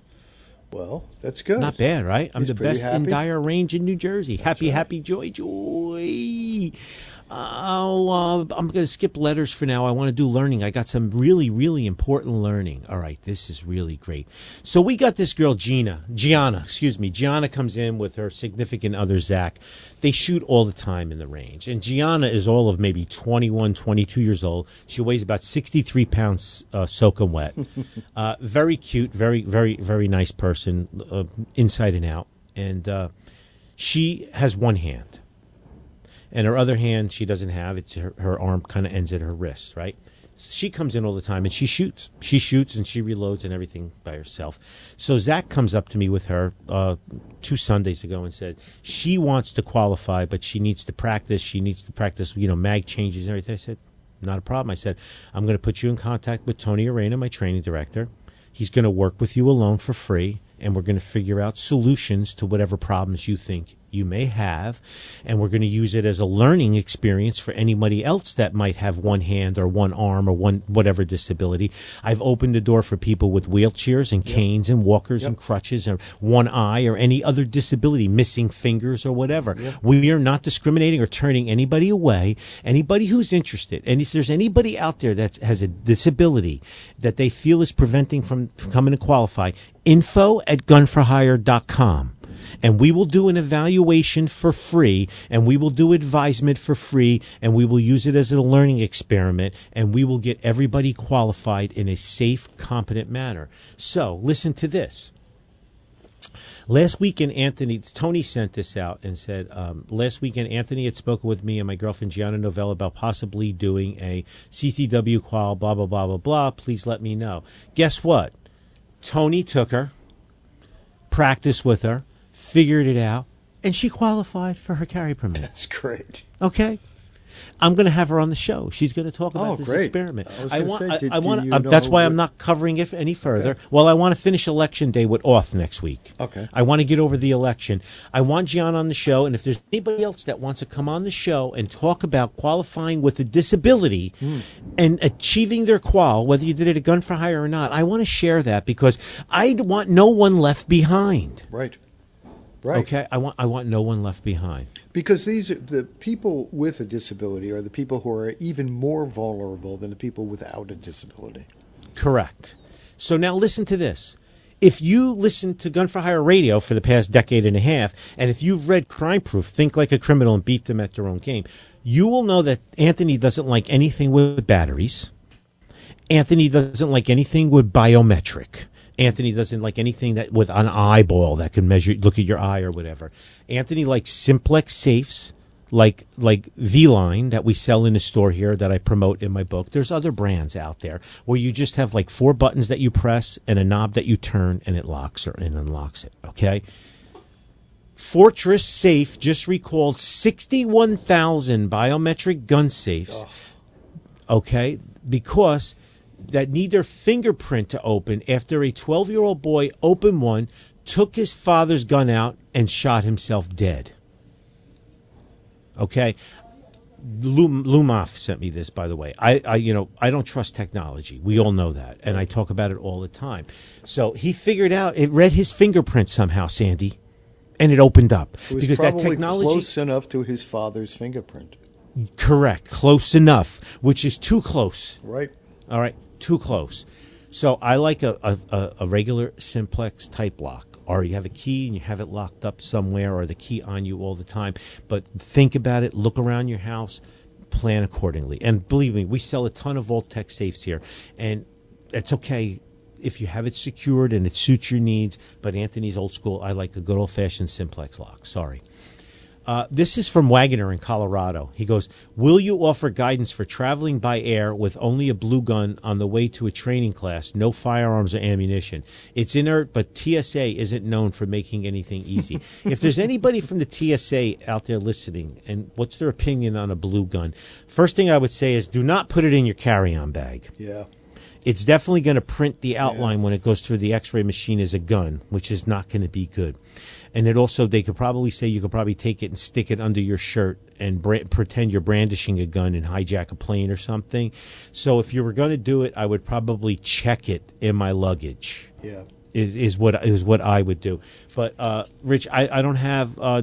well that's good. Not bad, right? I'm He's the best in happy. Dyer range in New Jersey. happy, happy, joy, joy. Oh, uh, I'm going to skip letters for now. I want to do learning. I got some really, really important learning. All right, this is really great. So we got this girl, Gina, Gianna, excuse me. Gianna comes in with her significant other, Zach. They shoot all the time in the range. And Gianna is all of maybe 21, 22 years old. She weighs about 63 pounds uh, soaking wet. (laughs) uh, very cute, very, very, very nice person, uh, inside and out. And uh, she has one hand and her other hand she doesn't have. It's her, her arm kind of ends at her wrist right? She comes in all the time and she shoots. She shoots and she reloads and everything by herself. So zach comes up to me with her uh, two sundays ago and said she wants to qualify but she needs to practice. She needs to practice you know mag changes and everything. I said not a problem. I said i'm going to put you in contact with tony arena my training director. He's going to work with you alone for free and we're going to figure out solutions to whatever problems you think you may have and we're going to use it as a learning experience for anybody else that might have one hand or one arm or one whatever disability. I've opened the door for people with wheelchairs and canes and walkers and crutches or one eye or any other disability missing fingers or whatever. We are not discriminating or turning anybody away. Anybody who's interested and if there's anybody out there that has a disability that they feel is preventing from from coming to qualify info at gunforhire.com and we will do an evaluation for free and we will do advisement for free and we will use it as a learning experiment and we will get everybody qualified in a safe competent manner so listen to this Last weekend, Anthony, Tony sent this out and said, um, last weekend, Anthony had spoken with me and my girlfriend Gianna Novella about possibly doing a CCW qual, blah, blah, blah, blah, blah. Please let me know. Guess what? Tony took her, practiced with her, figured it out, and she qualified for her carry permit. That's great. Okay? I'm going to have her on the show. She's going to talk about Oh, this great. experiment. I was gonna want. say, I, did- I do want. uh, that's why what- I'm not covering it any further. Well, I want to finish election day with Auth next week. Okay. I want to get over the election. I want John on the show, and if there's anybody else that wants to come on the show and talk about qualifying with a disability Hmm. and achieving their qual, whether you did it a gun for hire or not, I want to share that because I want no one left behind. Right. Right. Okay, I want I want no one left behind. Because these are the people with a disability are the people who are even more vulnerable than the people without a disability. Correct. So now listen to this. If you listen to Gun for Hire radio for the past decade and a half, and if you've read Crime Proof, Think Like a Criminal and Beat Them at Their Own Game, you will know that Anthony doesn't like anything with batteries. Anthony doesn't like anything with biometric. Anthony doesn't like anything that with an eyeball that can measure, look at your eye or whatever. Anthony likes simplex safes, like like V-Line that we sell in the store here that I promote in my book. There's other brands out there where you just have like four buttons that you press and a knob that you turn and it locks or and unlocks it. Okay. Fortress Safe just recalled 61,000 biometric gun safes. Okay, because that need their fingerprint to open after a 12 year old boy opened one, took his father's gun out, and shot himself dead. Okay. Lum, Lumaf sent me this, by the way. I, I, you know, I don't trust technology. We all know that, and I talk about it all the time. So he figured out it read his fingerprint somehow, Sandy, and it opened up It because that technology. close enough to his father's fingerprint. Correct, close enough, which is too close. Right. All right, too close. So I like a, a, a- regular simplex type lock, or you have a key and you have it locked up somewhere, or the key on you all the time. But think about it, look around your house, plan accordingly. And believe me, we sell a ton of Vaultek safes here, and it's okay if you have it secured and it suits your needs. But Anthony's old school. I like a good old fashioned simplex lock. Sorry. Uh, this is from Wagoner in Colorado. He goes, Will you offer guidance for traveling by air with only a blue gun on the way to a training class, no firearms or ammunition? It's inert, but TSA isn't known for making anything easy. (laughs) if there's anybody from the TSA out there listening, and what's their opinion on a blue gun? First thing I would say is do not put it in your carry on bag Yeah. It's definitely going to print the outline when it goes through. The x-ray machine as a gun which is not going to be good. And it also they could probably say you could probably take it and stick it under your shirt and bra- pretend you're brandishing a gun and hijack a plane or something. So if you were going to do it i would probably check it in my luggage. Yeah. Is, is what is what I would do. But uh, Rich, I, I don't have uh,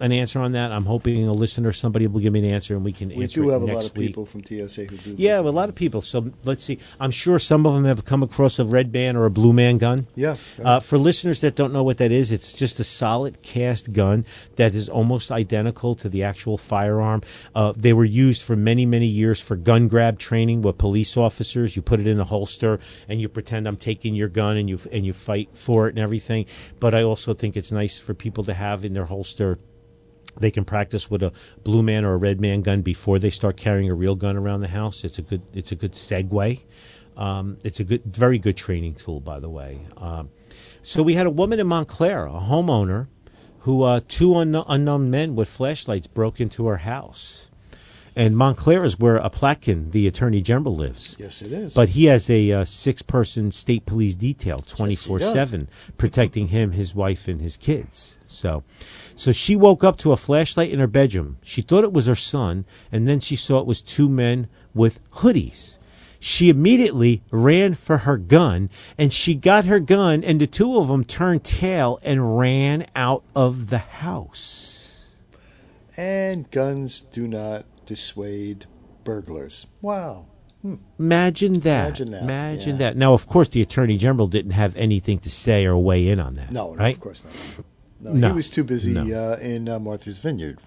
an answer on that. I'm hoping a listener, somebody will give me an answer, and we can We do have a lot of week. people from TSA who do. Yeah, well, a lot of people. So let's see. I'm sure some of them have come across a red man or a blue man gun. Yeah. Uh, for listeners that don't know what that is, it's just a solid cast gun that is almost identical to the actual firearm. Uh, they were used for many, many years for gun grab training with police officers. You put it in the holster and you pretend I'm taking your gun and you and you fight for it and everything. But I also think it's nice for people to have in their holster they can practice with a blue man or a red man gun before they start carrying a real gun around the house. It's a good it's a good segue. Um, it's a good very good training tool, by the way. Um, so we had a woman in Montclair, a homeowner, who uh, two un- unknown men with flashlights broke into her house. And Montclair is where Aplatkin, the attorney general, lives. Yes, it is. But he has a uh, six person state police detail 24 7 protecting him, his wife, and his kids. So, so she woke up to a flashlight in her bedroom. She thought it was her son, and then she saw it was two men with hoodies. She immediately ran for her gun, and she got her gun, and the two of them turned tail and ran out of the house. and guns do not dissuade burglars. Wow. Imagine that. Imagine that, Imagine yeah. that. Now, of course, the attorney general didn't have anything to say or weigh in on that. No, no right? of course not. No, No. he was too busy No. uh, in uh, Martha's Vineyard.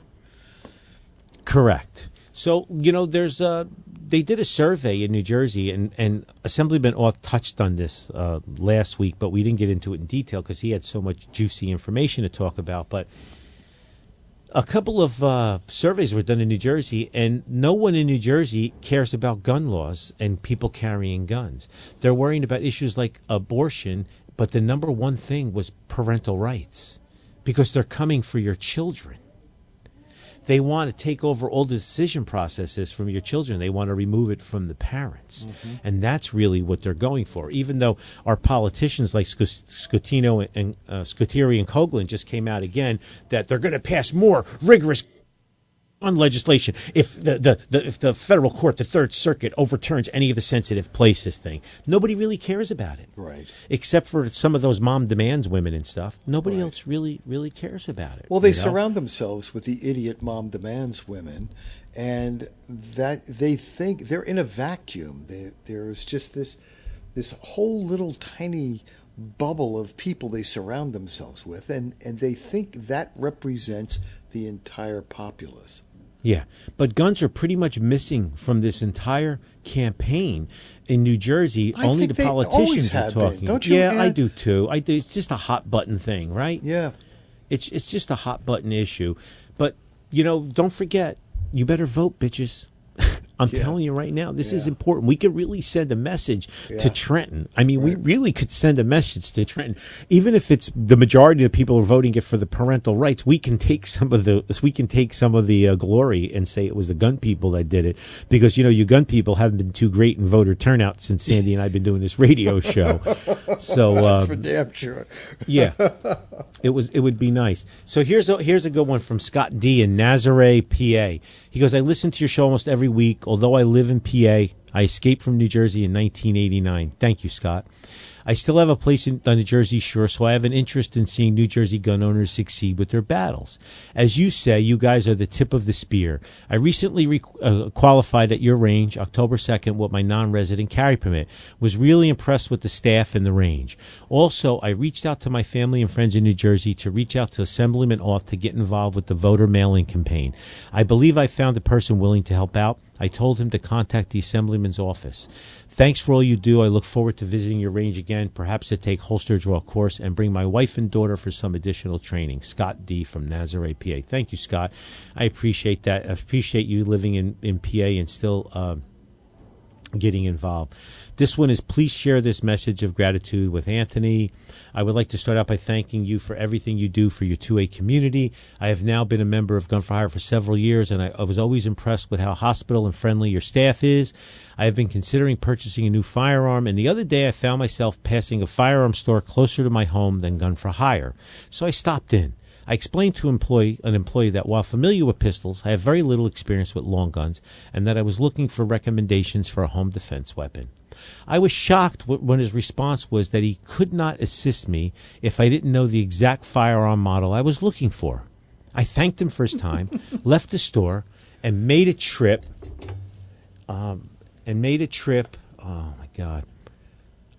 Correct. So you know, there's a they did a survey in New Jersey, and and Assemblyman Auth touched on this uh, last week, but we didn't get into it in detail because he had so much juicy information to talk about. But a couple of uh, surveys were done in New Jersey, and no one in New Jersey cares about gun laws and people carrying guns. They're worrying about issues like abortion, but the number one thing was parental rights because they're coming for your children. They want to take over all the decision processes from your children. They want to remove it from the parents, Mm-hmm. and that's really what they're going for. Even though our politicians like Sc- Scutino and uh, Scutari and Coughlin just came out again that they're going to pass more rigorous on legislation if the, the, the if the federal court the third circuit overturns any of the sensitive places thing nobody really cares about it Right. except for some of those mom demands women and stuff nobody Right. else really really cares about it Well, they you know? surround themselves with the idiot mom demands women, and that they think they're in a vacuum. They, there's just this this whole little tiny bubble of people they surround themselves with, and, and they think that represents the entire populace. Yeah, but guns are pretty much missing from this entire campaign in New Jersey. I Only the politicians are have been. talking. Don't you, yeah, I do too. I do. It's just a hot button thing, right? Yeah. It's it's just a hot button issue. But you know, don't forget, you better vote, bitches. (laughs) I'm Yeah. telling you right now, this is important. We could really send a message Yeah. to Trenton. I mean, we really could send a message to Trenton, even if it's the majority of people are voting it for the parental rights. We can take some of the we can take some of the uh, glory and say it was the gun people that did it, because you know you gun people haven't been too great in voter turnout since Sandy and I've been doing this radio (laughs) show. So uh, For damn sure. yeah, it was. It would be nice. So here's a here's a good one from Scott D in Nazareth, PA. He goes, "I listen to your show almost every week. Although I live in PA, I escaped from New Jersey in 1989. Thank you, Scott. I still have a place in, on the Jersey Shore, so I have an interest in seeing New Jersey gun owners succeed with their battles. As you say, you guys are the tip of the spear. I recently re- uh, qualified at your range, October 2nd, with my non-resident carry permit. Was really impressed with the staff and the range. Also, I reached out to my family and friends in New Jersey to reach out to Assemblyman Auth to get involved with the voter mail-in campaign. I believe I found a person willing to help out. I told him to contact the Assemblyman's office. Thanks for all you do. I look forward to visiting your range again, perhaps to take holster draw course and bring my wife and daughter for some additional training. Scott D from Nazareth, PA. Thank you, Scott. I appreciate that. I appreciate you living in, in PA and still um, getting involved. This one is please share this message of gratitude with Anthony. I would like to start out by thanking you for everything you do for your 2A community. I have now been a member of Gun for Hire for several years, and I, was always impressed with how hospitable and friendly your staff is. I have been considering purchasing a new firearm, and the other day I found myself passing a firearm store closer to my home than Gun for Hire. So I stopped in. I explained to employee, an employee that while familiar with pistols, I have very little experience with long guns, and that I was looking for recommendations for a home defense weapon. I was shocked when his response was that he could not assist me if I didn't know the exact firearm model I was looking for. I thanked him for his time, (laughs) left the store, and made a trip. Um, and made a trip. Oh my God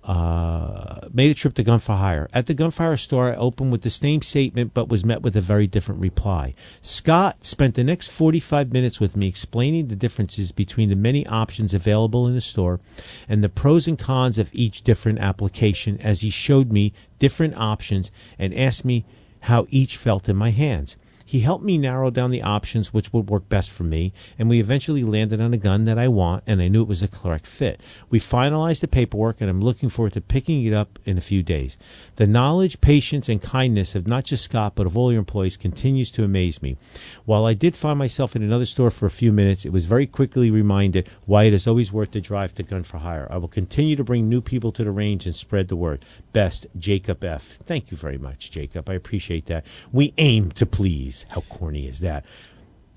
uh, made a trip to Gun for Hire. At the Gunfire store, I opened with the same statement, but was met with a very different reply. Scott spent the next 45 minutes with me explaining the differences between the many options available in the store and the pros and cons of each different application as he showed me different options and asked me how each felt in my hands. He helped me narrow down the options which would work best for me, and we eventually landed on a gun that I want, and I knew it was the correct fit. We finalized the paperwork, and I'm looking forward to picking it up in a few days. The knowledge, patience, and kindness of not just Scott, but of all your employees continues to amaze me. While I did find myself in another store for a few minutes, it was very quickly reminded why it is always worth the drive to Gun for Hire. I will continue to bring new people to the range and spread the word. Best, Jacob F. Thank you very much, Jacob. I appreciate that. We aim to please. How corny is that?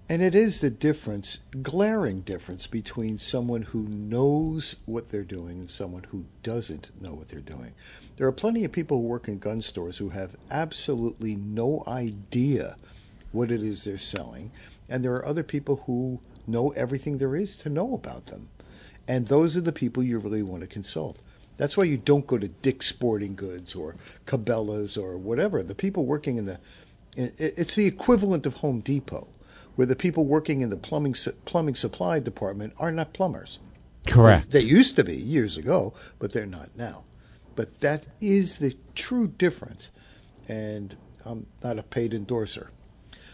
And it is the difference, glaring difference, between someone who knows what they're doing and someone who doesn't know what they're doing. There are plenty of people who work in gun stores who have absolutely no idea what it is they're selling, and there are other people who know everything there is to know about them. And those are the people you really want to consult. That's why you don't go to Dick's Sporting Goods or Cabela's or whatever. The people working in the it's the equivalent of Home Depot, where the people working in the plumbing plumbing supply department are not plumbers. Correct. They used to be years ago, but they're not now. But that is the true difference. And I'm not a paid endorser.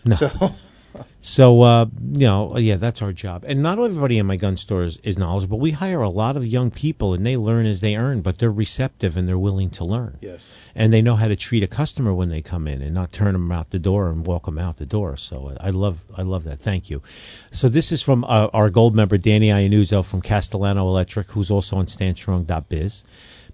No. So (laughs) So uh, you know, yeah, that's our job. And not everybody in my gun store is, is knowledgeable. We hire a lot of young people, and they learn as they earn, but they're receptive and they're willing to learn. Yes. And they know how to treat a customer when they come in, and not turn them out the door and walk them out the door. So uh, I love, I love that. Thank you. So this is from uh, our gold member Danny Iannuzzo from Castellano Electric, who's also on StandStrong.biz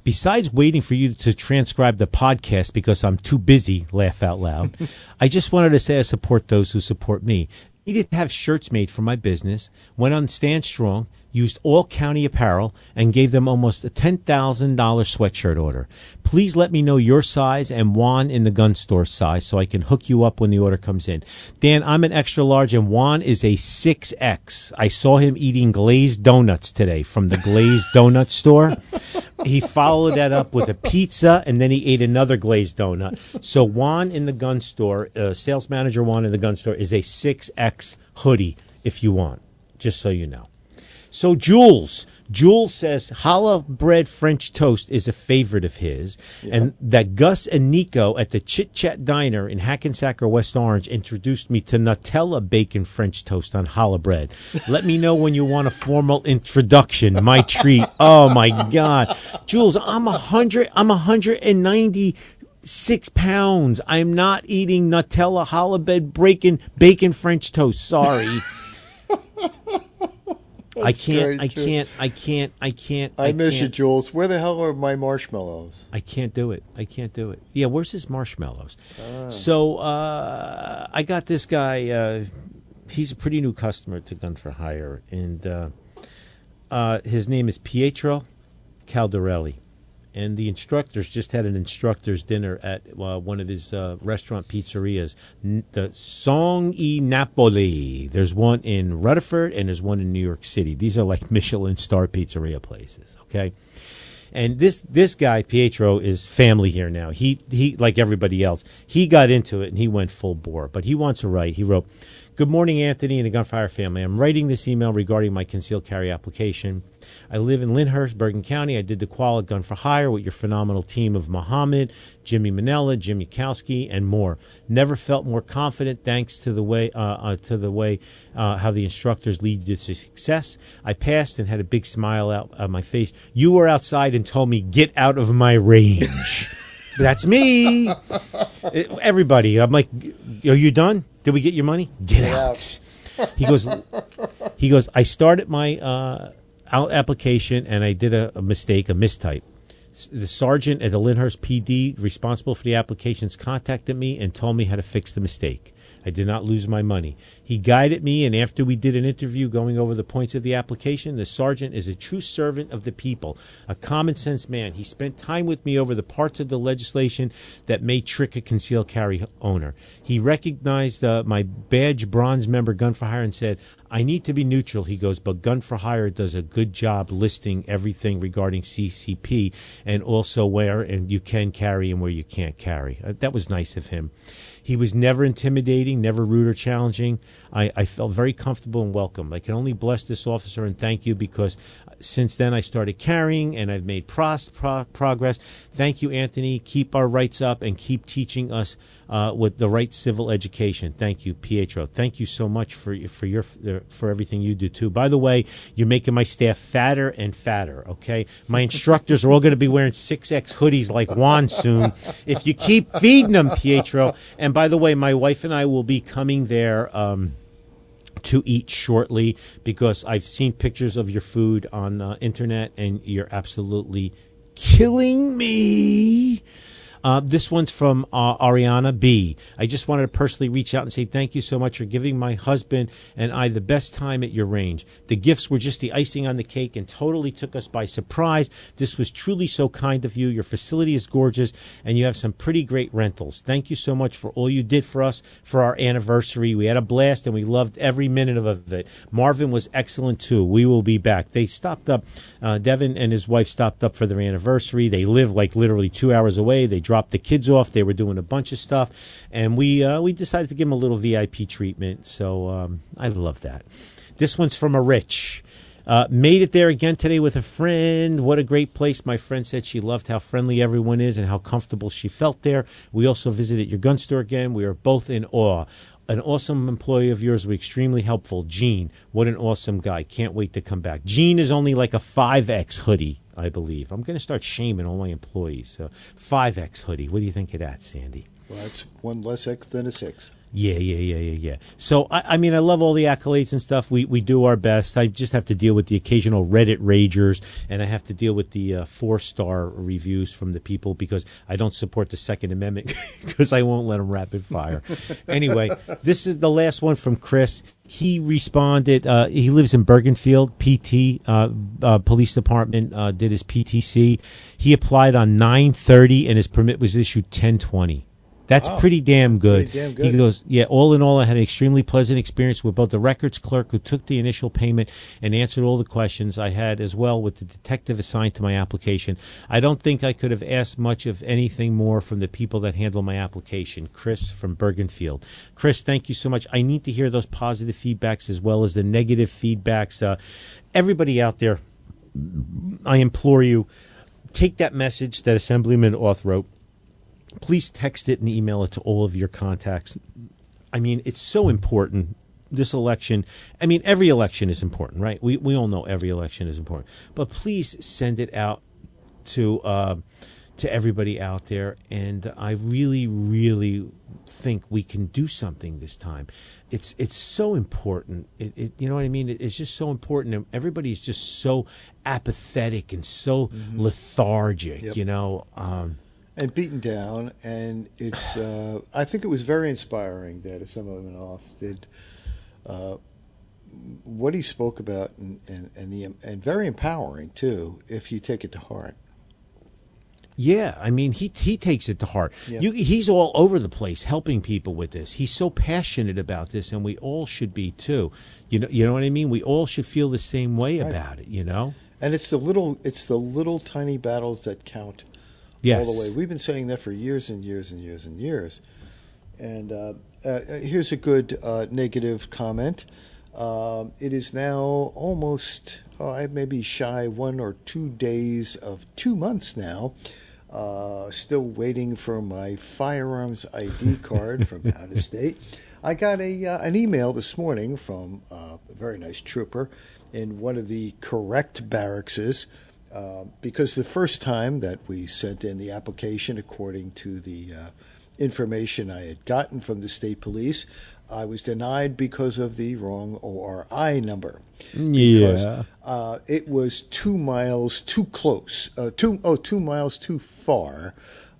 besides waiting for you to transcribe the podcast because I'm too busy, laugh out loud, (laughs) I just wanted to say I support those who support me. Needed to have shirts made for my business, went on Stand Strong, used all county apparel, and gave them almost a $10,000 sweatshirt order. Please let me know your size and Juan in the gun store size so I can hook you up when the order comes in. Dan, I'm an extra large and Juan is a 6X. I saw him eating glazed donuts today from the glazed (laughs) donut store. He followed that up with a pizza and then he ate another glazed donut. So Juan in the gun store, uh, sales manager Juan in the gun store is a 6X hoodie if you want, just so you know. So Jules, Jules says challah bread French toast is a favorite of his, and that Gus and Nico at the Chit Chat Diner in Hackensack or West Orange introduced me to Nutella bacon French toast on challah bread. Let me know when you want a formal introduction. My treat. Oh my God, Jules, I'm a hundred. I'm a hundred and ninety six pounds. I'm not eating Nutella challah bread bacon bacon French toast. Sorry. (laughs) I can't, I can't, I can't, I can't. I, miss you, can't, Jules. Where the hell are my marshmallows? I can't do it. I can't do it. Yeah, where's his marshmallows? Ah. So uh, I got this guy. Uh, he's a pretty new customer to Gun for Hire, and uh, uh, his name is Pietro Caldarelli. And the instructors just had an instructors dinner at uh, one of his uh, restaurant pizzerias, N- the Song e Napoli. There's one in Rutherford and there's one in New York City. These are like (laughs) Michelin star pizzeria places. Okay, and this this guy Pietro is family here now. He he like everybody else. He got into it and he went full bore. But he wants to write. He wrote, "Good morning, Anthony and the Gunfire family. I'm writing this email regarding my concealed carry application. I live in Lyndhurst, Bergen County. I did the qual at Gun for Hire with your phenomenal team of Mohammed, Jimmy Manella, Jimmy Yakowski, and more. Never felt more confident thanks to the way uh, uh, to the way uh, how the instructors lead you to success. I passed and had a big smile out on my face. You were outside and told me, "Get out of my range." (laughs) That's me. (laughs) Everybody, I'm like, "Are you done? Did we get your money? Get out." He goes. He goes. I started my uh, out application and I did a, a mistake, a mistype. The sergeant at the Lyndhurst PD responsible for the applications contacted me and told me how to fix the mistake. I did not lose my money. He guided me, and after we did an interview going over the points of the application, the sergeant is a true servant of the people, a common sense man. He spent time with me over the parts of the legislation that may trick a concealed carry owner. He recognized uh, my badge bronze member gun for hire and said, I need to be neutral, he goes, but Gun for Hire does a good job listing everything regarding CCP and also where and you can carry and where you can't carry. Uh, that was nice of him. He was never intimidating, never rude or challenging. I, I felt very comfortable and welcome. I can only bless this officer and thank you because since then I started carrying and I've made pros, pro, progress. Thank you, Anthony. Keep our rights up and keep teaching us uh, with the right civil education. Thank you, Pietro. Thank you so much for for your for everything you do too. By the way, you're making my staff fatter and fatter. Okay, my instructors are all going to be wearing six X hoodies like Juan soon. If you keep feeding them, Pietro. And by the way, my wife and I will be coming there. Um, to eat shortly because I've seen pictures of your food on the internet and you're absolutely killing me. Uh, this one's from uh, Ariana B. I just wanted to personally reach out and say thank you so much for giving my husband and I the best time at your range. The gifts were just the icing on the cake and totally took us by surprise. This was truly so kind of you. Your facility is gorgeous and you have some pretty great rentals. Thank you so much for all you did for us for our anniversary. We had a blast and we loved every minute of it. Marvin was excellent too. We will be back. They stopped up, uh, Devin and his wife stopped up for their anniversary. They live like literally two hours away. They dropped the kids off. They were doing a bunch of stuff, and we uh, we decided to give them a little VIP treatment. So um, I love that. This one's from a rich. Uh, made it there again today with a friend. What a great place. My friend said she loved how friendly everyone is and how comfortable she felt there. We also visited your gun store again. We are both in awe. an awesome employee of yours was extremely helpful. Gene, what an awesome guy. Can't wait to come back. Gene is only like a 5X hoodie, I believe. I'm going to start shaming all my employees. So 5X hoodie. What do you think of that, Sandy? Well, that's one less X than a six. Yeah, yeah, yeah, yeah, yeah. So I, I mean, I love all the accolades and stuff. We we do our best. I just have to deal with the occasional Reddit ragers, and I have to deal with the uh, four star reviews from the people because I don't support the Second Amendment (laughs) because I won't let them rapid fire. anyway, this is the last one from Chris. He responded. Uh, he lives in Bergenfield, PT uh, uh, Police Department. Uh, did his PTC. He applied on nine thirty, and his permit was issued ten twenty. That's Wow. pretty damn good. Pretty damn He goes, yeah. All in all, I had an extremely pleasant experience with both the records clerk who took the initial payment and answered all the questions I had, as well with the detective assigned to my application. I don't think I could have asked much of anything more from the people that handle my application. Chris from Bergenfield. Chris, thank you so much. I need to hear those positive feedbacks as well as the negative feedbacks. Uh, everybody out there, I implore you, take that message that Assemblyman Auth wrote please text it and email it to all of your contacts. I mean, it's so important. This election, I mean, every election is important, right? We we all know every election is important, but please send it out to uh, to everybody out there. And I really, really think we can do something this time. It's it's so important. It, it you know what I mean? It, it's just so important, and everybody's just so apathetic and so lethargic. Yep. You know. Um, and beaten down. And it's, uh, I think it was very inspiring that Assemblyman Auth did uh, what he spoke about, and, and, and, the, and very empowering too, if you take it to heart. Yeah, I mean he he takes it to heart. Yeah. You, he's all over the place helping people with this. He's so passionate about this, and we all should be too. You know, you know what I mean. We all should feel the same way Right. about it. You know. And it's the little, it's the little tiny battles that count Yes. all the way. We've been saying that for years and years and years and years. And uh, uh, here's a good uh, negative comment. Um it is now almost, oh, I may be shy one or two days of two months now. Uh, still waiting for my firearms ID (laughs) card from out of state. I got a uh, an email this morning from uh, a very nice trooper in one of the correct barrackses uh, because the first time that we sent in the application, according to the uh, information I had gotten from the state police, I was denied because of the wrong ORI number. Because, Yeah. uh, it was two miles too close, uh, two oh two miles too far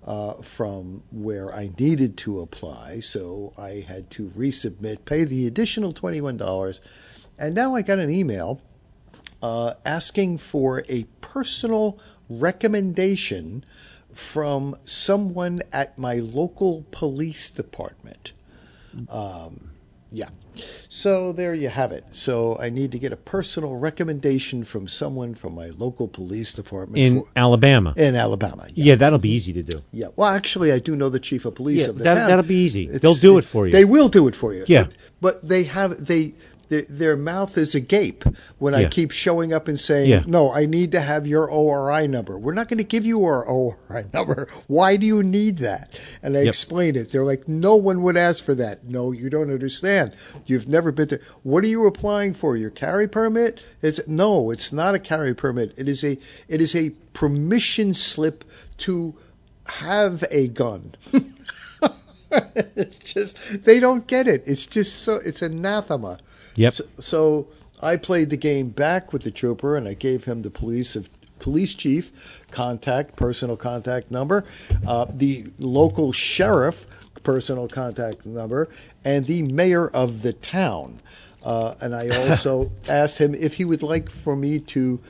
uh, from where I needed to apply. So I had to resubmit, pay the additional twenty one dollars, and now I got an email uh, asking for a personal recommendation from someone at my local police department. Um, yeah. So there you have it. So I need to get a personal recommendation from someone from my local police department In for- Alabama. in Alabama. Yeah. yeah, that'll be easy to do. Yeah. Well, actually, I do know the chief of police Yeah, of the that- town. that'll be easy. It's- They'll do it for you. They will do it for you. Yeah. But, but they have they. Their, their mouth is agape when I keep showing up and saying, Yeah. "No, I need to have your ORI number." We're not going to give you our ORI (laughs) number. Why do you need that? And I Yep. explain it. They're like, "No one would ask for that." No, you don't understand. You've never been to. What are you applying for? Your carry permit? It's no. It's not a carry permit. It is a. It is a permission slip to have a gun. (laughs) it's just they don't get it. It's just so it's anathema. Yep. So, so I played the game back with the trooper, and I gave him the police of police chief contact, personal contact number, uh, the local sheriff personal contact number, and the mayor of the town. Uh, and I (laughs) also asked him if he would like for me to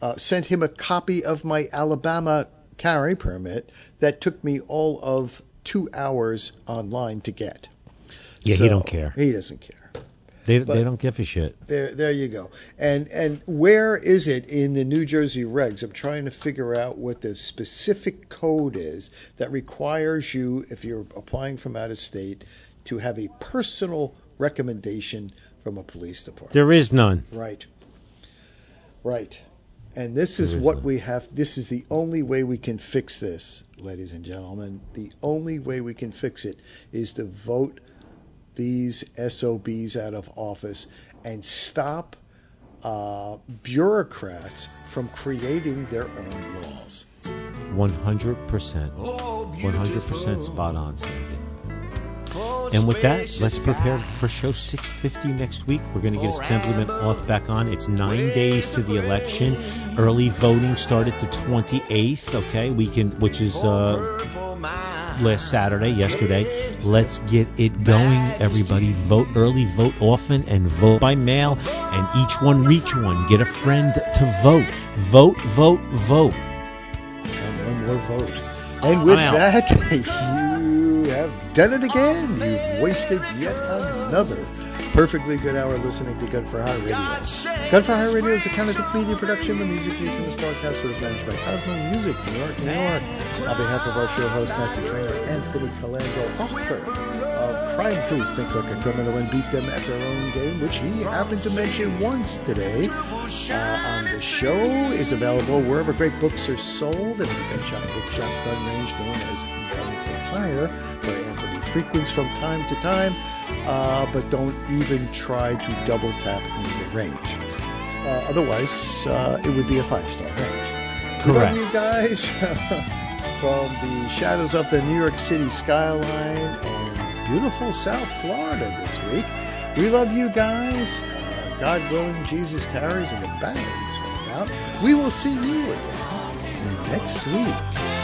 uh, send him a copy of my Alabama carry permit that took me all of two hours online to get. Yeah, he don't care. He doesn't care. They But- they don't give a shit. There, there you go. And and where is it in the New Jersey regs? I'm trying to figure out what the specific code is that requires you, if you're applying from out of state, to have a personal recommendation from a police department. There is none. Right. Right. And this is what we have. This is the only way we can fix this, ladies and gentlemen. The only way we can fix it is to vote these SOBs out of office and stop uh, bureaucrats from creating their own laws. 100%. 100% spot on, Sandy. And with that, let's prepare for show 650 next week. We're going to get Assemblyman Auth back on. It's nine days to the election. Early voting started the 28th, okay? We can, which is uh, last Saturday, yesterday. Let's get it going, everybody. Vote early, vote often, and vote by mail. And each one reach one. Get a friend to vote. Vote, vote, vote. And one more vote. And with that, (laughs) you have done it again. You've wasted yet another perfectly good hour listening to Gun for Hire Radio. Gun for Hire Radio is a counterfeit media production. The music used in this broadcast was managed by Cosmo Music, New York, New York. On behalf of our show host, Master Trainer Anthony Colandro, author of Crime Proof, Think Like a Criminal and Beat Them at Their Own Game, which he happened to mention once today uh, on the show, is available wherever great books are sold and the gun shop bookshop gun range known as Gun for Hire, where Anthony frequents from time to time, uh, but don't even try to double tap in the range. Uh, otherwise, uh, it would be a five star range. Correct. you guys (laughs) from the shadows of the New York City skyline and beautiful South Florida this week. We love you guys. Uh, God willing, Jesus tarries and the hold out. We will see you again next week.